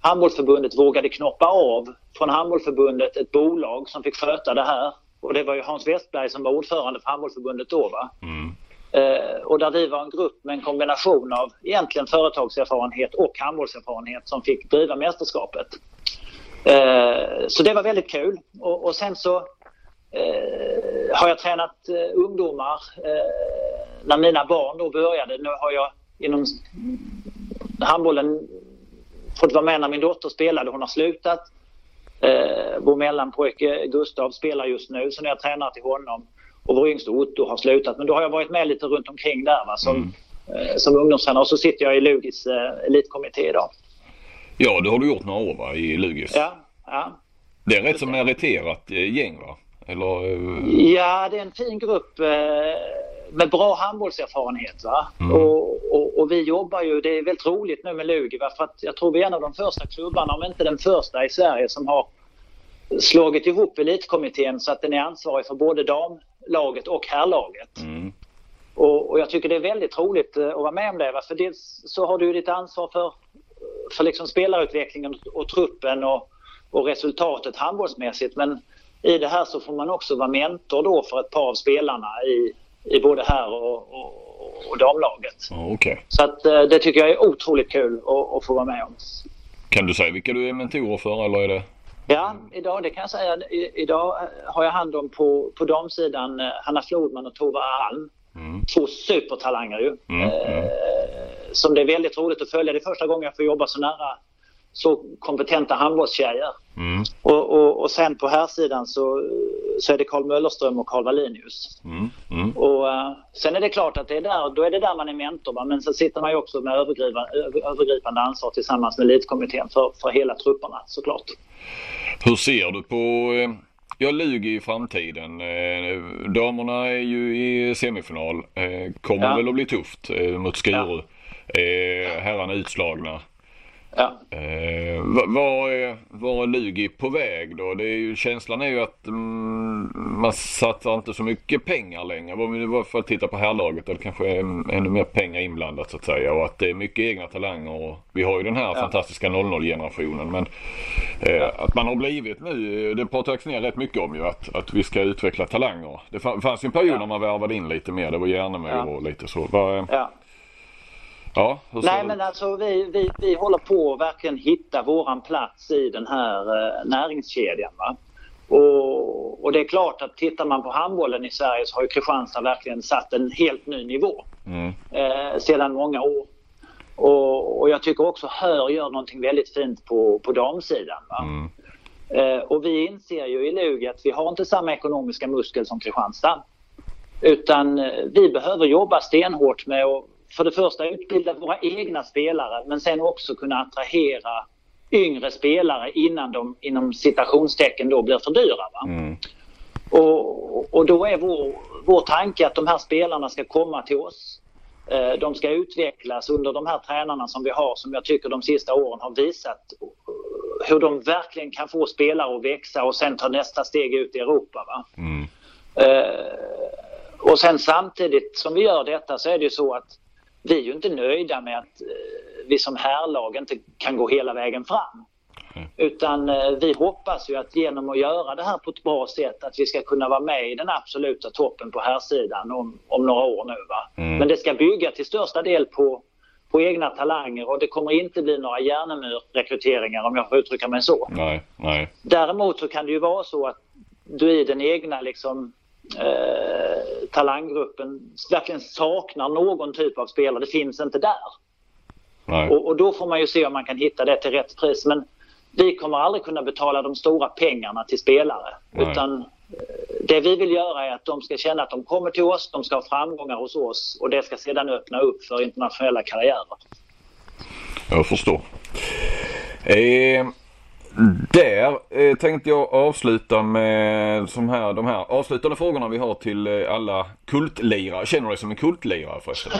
F: handbollsförbundet vågade knoppa av från handbollsförbundet ett bolag som fick sköta det här. Och det var ju Hans Westberg som var ordförande för handbollsförbundet då. Va?
A: Mm.
F: Eh, och där vi var en grupp med en kombination av egentligen företagserfarenhet och handbollserfarenhet som fick driva mästerskapet. Eh, så det var väldigt kul. Och, och sen så eh, har jag tränat eh, ungdomar när mina barn då började. Nu har jag inom handbollen fått vara med när min dotter spelade. Hon har slutat. Eh, vår mellanpojke Gustav spelar just nu så när jag tränar till honom. Och vår yngste Otto har slutat. Men då har jag varit med lite runt omkring där va, som,
A: Mm.
F: eh, som ungdomstränare. Och så sitter jag i Lugis eh, elitkommitté idag.
A: Ja, det har du gjort några år va, i Lugis?
F: Ja, ja.
A: Det är rätt så meriterat eh, gäng va? Eller? eh,
F: Ja, det är en fin grupp eh, med bra handbollserfarenhet. Va?
A: Mm.
F: Och, och, och vi jobbar ju, det är väldigt roligt nu med Lugi va? för att jag tror vi är en av de första klubbarna, om inte den första i Sverige som har slagit ihop elitkommittén så att den är ansvarig för både damlaget och herrlaget.
A: Mm.
F: Och, och jag tycker det är väldigt roligt att vara med om det. Va? För dels så har du ditt ansvar för, för liksom spelarutvecklingen och truppen och, och resultatet handbollsmässigt. Men i det här så får man också vara mentor då för ett par av spelarna i, i både här och, och, och damlaget.
A: Ja, Okej.
F: Så att eh, det tycker jag är otroligt kul att, att få vara med om.
A: Kan du säga vilka du är mentorer för eller är det?
F: Ja, idag, det kan jag säga. I, idag eh, har jag hand om på, på damsidan eh, Hanna Flodman och Tova Alm.
A: Mm.
F: Två supertalanger ju.
A: Mm, mm.
F: Eh, som det är väldigt roligt att följa. Det är första gången jag får jobba så nära så kompetenta handbollstjejer.
A: Mm.
F: Och, och, och sen på här sidan så, så är det Carl Möllerström och Carl Wallinius.
A: Mm. Mm.
F: Och eh, sen är det klart att det är där, då är det där man är mentor. Va? Men så sitter man ju också med övergripande, över- övergripande ansvar tillsammans med elitkommittén för, för hela trupperna såklart.
A: Hur ser du på eh, Ja, Lugi i framtiden. Eh, damerna är ju i semifinal. Kommer
F: Ja.
A: väl att bli tufft mot Skuru. Eh, herrarna utslagna.
F: Ja.
A: Eh, vad var, är- var är Lugi på väg då? Det är ju, känslan är ju att mm, man satsar inte så mycket pengar längre. Vad det var för att titta på herrlaget. Det kanske är ännu mer pengar inblandat så att säga. Och att det är mycket egna talanger. Och vi har ju den här fantastiska 00-generationen. Men eh, att man har blivit nu, det pratar Axnér rätt mycket om ju. Att, att vi ska utveckla talanger. Det fa- fanns ju en period när man värvade in lite mer. Det var Järnemo
F: Ja.
A: och lite så. Vad, eh,
F: Ja. Nej men alltså vi, vi, vi håller på att verkligen hitta våran plats i den här eh, näringskedjan. Va? Och, och det är klart att tittar man på handbollen i Sverige så har ju Kristianstad verkligen satt en helt ny nivå
A: Mm.
F: eh, sedan många år. Och, och jag tycker också Hör gör någonting väldigt fint på, på damsidan.
A: Mm.
F: Eh, och vi inser ju i Lugi att vi har inte samma ekonomiska muskel som Kristianstad. Utan eh, vi behöver jobba stenhårt med att för det första utbilda våra egna spelare men sen också kunna attrahera yngre spelare innan de inom citationstecken då blir för dyra.
A: Mm.
F: Och, och då är vår, vår tanke att de här spelarna ska komma till oss. Eh, De ska utvecklas under de här tränarna som vi har som jag tycker de sista åren har visat eh, hur de verkligen kan få spelare att växa och sen ta nästa steg ut i Europa.
A: Mm.
F: Eh, och sen samtidigt som vi gör detta så är det ju så att vi är ju inte nöjda med att eh, vi som härlag inte kan gå hela vägen fram. Utan eh, vi hoppas ju att genom att göra det här på ett bra sätt att vi ska kunna vara med i den absoluta toppen på här sidan om, om några år nu. Va?
A: Mm.
F: Men det ska bygga till största del på, på egna talanger och det kommer inte bli några Järnemyr-rekryteringar om jag får uttrycka mig så.
A: Nej, nej.
F: Däremot så kan det ju vara så att du i den egna liksom, eh, talanggruppen verkligen saknar någon typ av spelare. Det finns inte där. Och, och då får man ju se om man kan hitta det till rätt pris. Men vi kommer aldrig kunna betala de stora pengarna till spelare.
A: Nej.
F: Utan eh, det vi vill göra är att de ska känna att de kommer till oss, de ska ha framgångar hos oss och det ska sedan öppna upp för internationella karriärer.
A: Jag förstår. Eh, där eh, tänkte jag avsluta med som här, de här avslutande frågorna vi har till eh, alla kultlirare. Känner du dig som en kultlirare förresten?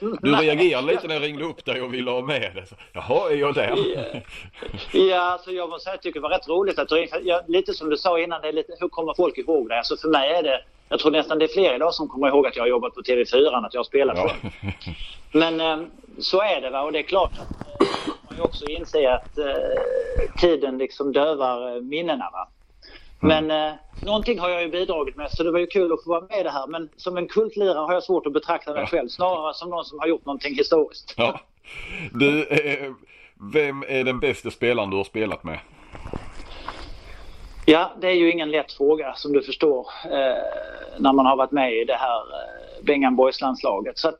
A: (laughs) Du reagerade lite när jag ringde upp dig och ville ha med. Så, Jaha, är jag där?
F: Ja, alltså jag måste säga att jag tycker det var rätt roligt att du. För jag, Lite som du sa innan, det är lite, hur kommer folk ihåg det? Alltså för mig är det, jag tror nästan det är fler idag som kommer ihåg att jag har jobbat på TV4 än att jag har spelat
A: Ja.
F: själv. Men eh, så är det va och det är klart att eh, man ju också inser att eh, tiden liksom dövar eh, minnena va. Men eh, någonting har jag ju bidragit med så det var ju kul att få vara med i det här. Men som en kultlirare har jag svårt att betrakta mig själv. Snarare som någon som har gjort någonting historiskt.
A: Ja. Du, eh, vem är den bästa spelaren du har spelat med?
F: Ja, det är ju ingen lätt fråga som du förstår eh, när man har varit med i det här eh, Bengan. Så att,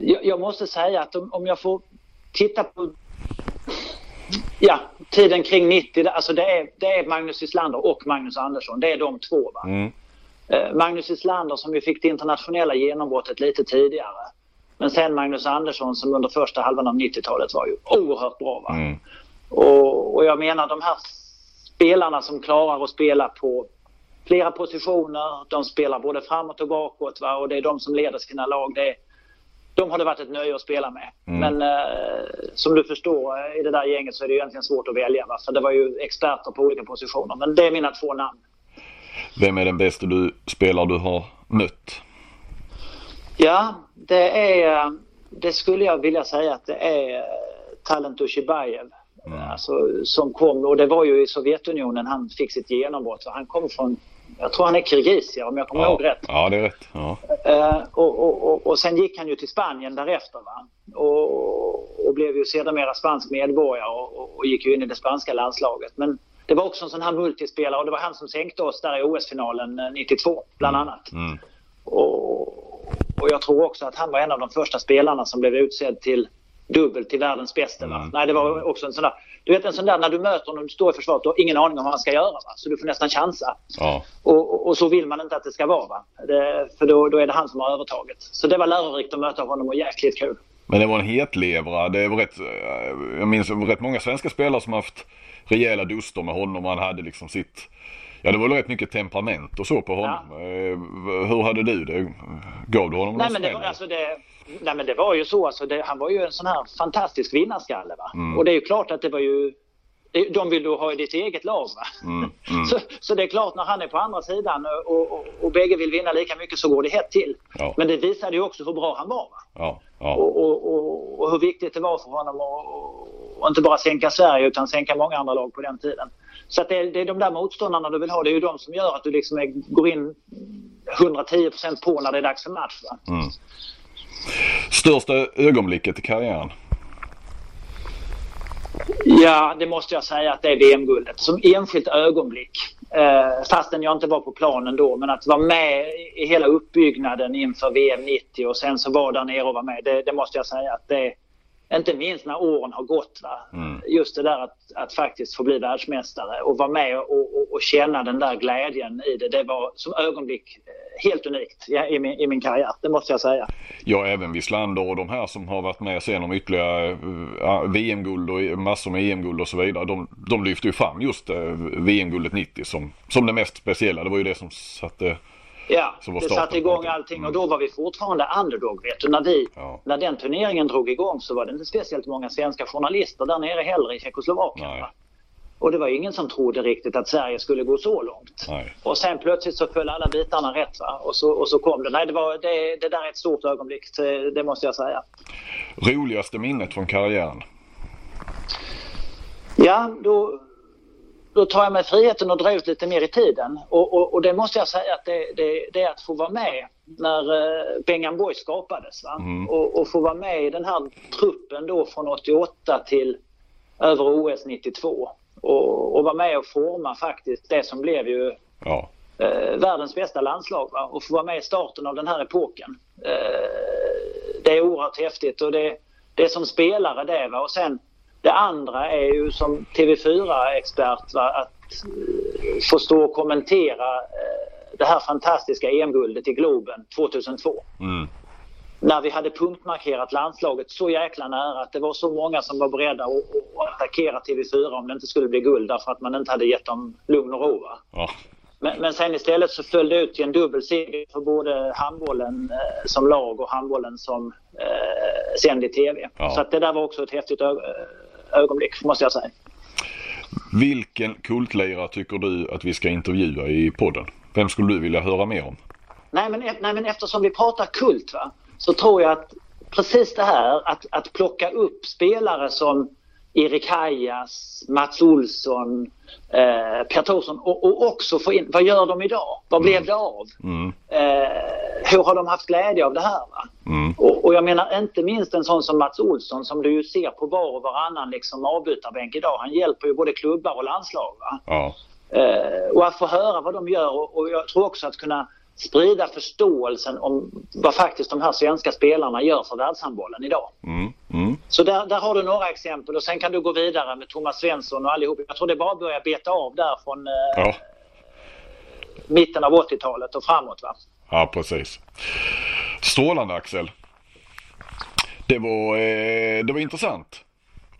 F: jag, jag, måste säga att om, om jag får titta på ja, tiden kring 90, alltså det är, det är Magnus Islander och Magnus Andersson. Det är de två. Va? Mm. Eh, Magnus Islander som ju fick det internationella genombrottet lite tidigare. Men sen Magnus Andersson som under första halvan av 90-talet var ju oerhört bra. Va? Mm. Och, och jag menar de här spelarna som klarar att spela på flera positioner. De spelar både framåt och bakåt va? och det är de som leder sina lag. Det är, de har det varit ett nöje att spela med. Mm. Men eh, som du förstår eh, i det där gänget så är det egentligen svårt att välja. Va? För det var ju experter på olika positioner. Men det är mina två namn.
E: Vem är den bästa du spelar du har mött?
F: Ja, det är... Det skulle jag vilja säga att det är Talent Ushibayev. Mm. Alltså, som kom, och det var ju i Sovjetunionen han fick sitt genombrott. Han kom från, jag tror han är kirgisier om jag kommer
E: ja.
F: ihåg rätt.
E: Ja, det är rätt. Ja.
F: Uh, och, och, och, och, sen gick han ju till Spanien därefter. Va? Och, och blev ju sedermera spansk medborgare och, och gick ju in i det spanska landslaget. Men det var också en sån här multispelare och det var han som sänkte oss där i OS-finalen 92 bland mm. annat. Mm. Och, jag tror också att han var en av de första spelarna som blev utsedd till dubbelt till världens bästa. Mm. Nej, det var också en sån där... Du vet en sån där när du möter honom, du står i försvaret, du har ingen aning om vad han ska göra. Va? Så du får nästan chansa. Ja. Och, och, och, så vill man inte att det ska vara. Va? Det, för då, då är det han som har övertaget. Så det var lärorikt att möta honom och jäkligt kul.
E: Men det var en hetlevra. Det var rätt, eh, jag minns rätt många svenska spelare som haft rejäla duster med honom. Han hade liksom sitt Ja det var rätt mycket temperament och så på honom. Ja. Eh, hur hade du det? Gav du honom
F: Nej, men det, var, alltså det, nej men det var ju så alltså. Det, han var ju en sån här fantastisk vinnarskalle va. Mm. Och det är ju klart att det var ju de vill du ha i ditt eget lag. Mm, (laughs) mm. Så, så, det är klart när han är på andra sidan och, och, och bägge vill vinna lika mycket så går det hett till. Ja. Men det visade ju också hur bra han var. Va? Ja, ja. Och, och, och, hur viktigt det var för honom att inte bara sänka Sverige utan sänka många andra lag på den tiden. Så det, det, är de där motståndarna du vill ha. Det är ju de som gör att du liksom är, går in 110% på när det är dags för match. Mm.
E: Största ögonblicket i karriären?
F: Ja, det måste jag säga att det är VM-guldet. Som enskilt ögonblick. Eh, fastän jag inte var på planen då. Men att vara med i hela uppbyggnaden inför VM 90 och sen så vara där nere och vara med. Det, det måste jag säga att det, inte minst när åren har gått. Mm. Just det där att, att faktiskt få bli världsmästare och vara med och, och, och, känna den där glädjen i det. Det var som ögonblick eh, helt unikt i, min, i min karriär, det måste jag säga.
E: Ja, även Wislander och de här som har varit med sen om ytterligare uh, VM-guld och massor med EM-guld och så vidare. De, de lyfter ju fram just uh, VM-guldet 90 som, som det mest speciella. Det var ju det som satte
F: Ja, det satte igång allting och mm. då var vi fortfarande underdog. Vet du. När, vi, ja. när den turneringen drog igång så var det inte speciellt många svenska journalister där nere heller i Tjeckoslovakien. Och det var ingen som trodde riktigt att Sverige skulle gå så långt. Nej. Och sen plötsligt så föll alla bitarna rätt va? Och, så, och så kom det. Nej, det, var, det, det där är ett stort ögonblick, det måste jag säga.
E: Roligaste minnet från karriären?
F: Ja, då då tar jag mig friheten att dra ut lite mer i tiden. Och, och, och det måste jag säga att det, det, det, är att få vara med när uh, Bengan Boy skapades. Mm. Och, och, få vara med i den här truppen då från 88 till över OS 92. Och, och vara med och forma faktiskt det som blev ju ja. uh, världens bästa landslag. Va? Och få vara med i starten av den här epoken. Uh, det är oerhört häftigt och det, det är som spelare det. Va? Och sen det andra är ju som TV4-expert att uh, få stå och kommentera uh, det här fantastiska EM-guldet i Globen 2002. Mm. När vi hade punktmarkerat landslaget så jäkla nära att det var så många som var beredda att, att attackera TV4 om det inte skulle bli guld därför att man inte hade gett dem lugn och ro. Ja. Men, men sen istället så föll det ut till en dubbel seger för både handbollen eh, som lag och handbollen som eh, sänd i TV. Ja. Så att det där var också ett häftigt ögonblick måste jag säga.
E: Vilken kultlirare tycker du att vi ska intervjua i podden? Vem skulle du vilja höra mer om?
F: Nej men, nej, men eftersom vi pratar kult va, så tror jag att precis det här att, att plocka upp spelare som Erik Hajas, Mats Olsson, eh, Pierre Thorsson och, och, också få in, vad gör de idag? Vad mm. blev det av? Mm. Eh, hur har de haft glädje av det här? Mm. Och, och, jag menar inte minst en sån som Mats Olsson som du ju ser på var och varannan liksom avbytarbänk idag. Han hjälper ju både klubbar och landslag. Va? Ja. Eh, och att få höra vad de gör och, och jag tror också att kunna sprida förståelsen om vad faktiskt de här svenska spelarna gör för världshandbollen idag.
A: Mm, mm.
F: Så där, där har du några exempel och sen kan du gå vidare med Thomas Svensson och allihop. Jag tror det är bara att börja beta av där från eh,
A: Ja,
F: mitten av 80-talet och framåt. Va?
A: ja precis. Strålande Axel. Det var, eh, det var intressant.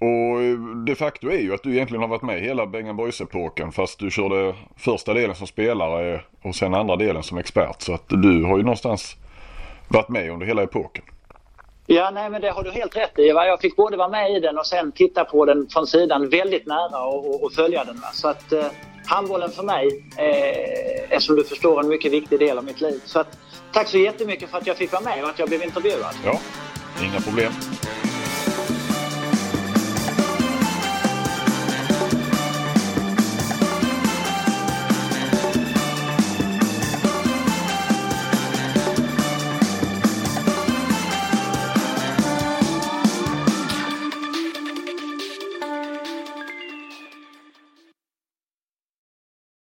A: Och eh, de facto är ju att du egentligen har varit med hela Bengan Boys-epoken fast du körde första delen som spelare och sen andra delen som expert. Så att du har ju någonstans varit med under hela epoken.
F: Ja, nej men det har du helt rätt i. va. Jag fick både vara med i den och sen titta på den från sidan väldigt nära och, och, och följa den. Va? Så att eh, handbollen för mig eh, är som du förstår en mycket viktig del av mitt liv. Så att, tack så jättemycket för att jag fick vara med och att jag blev intervjuad.
A: Ja, inga problem.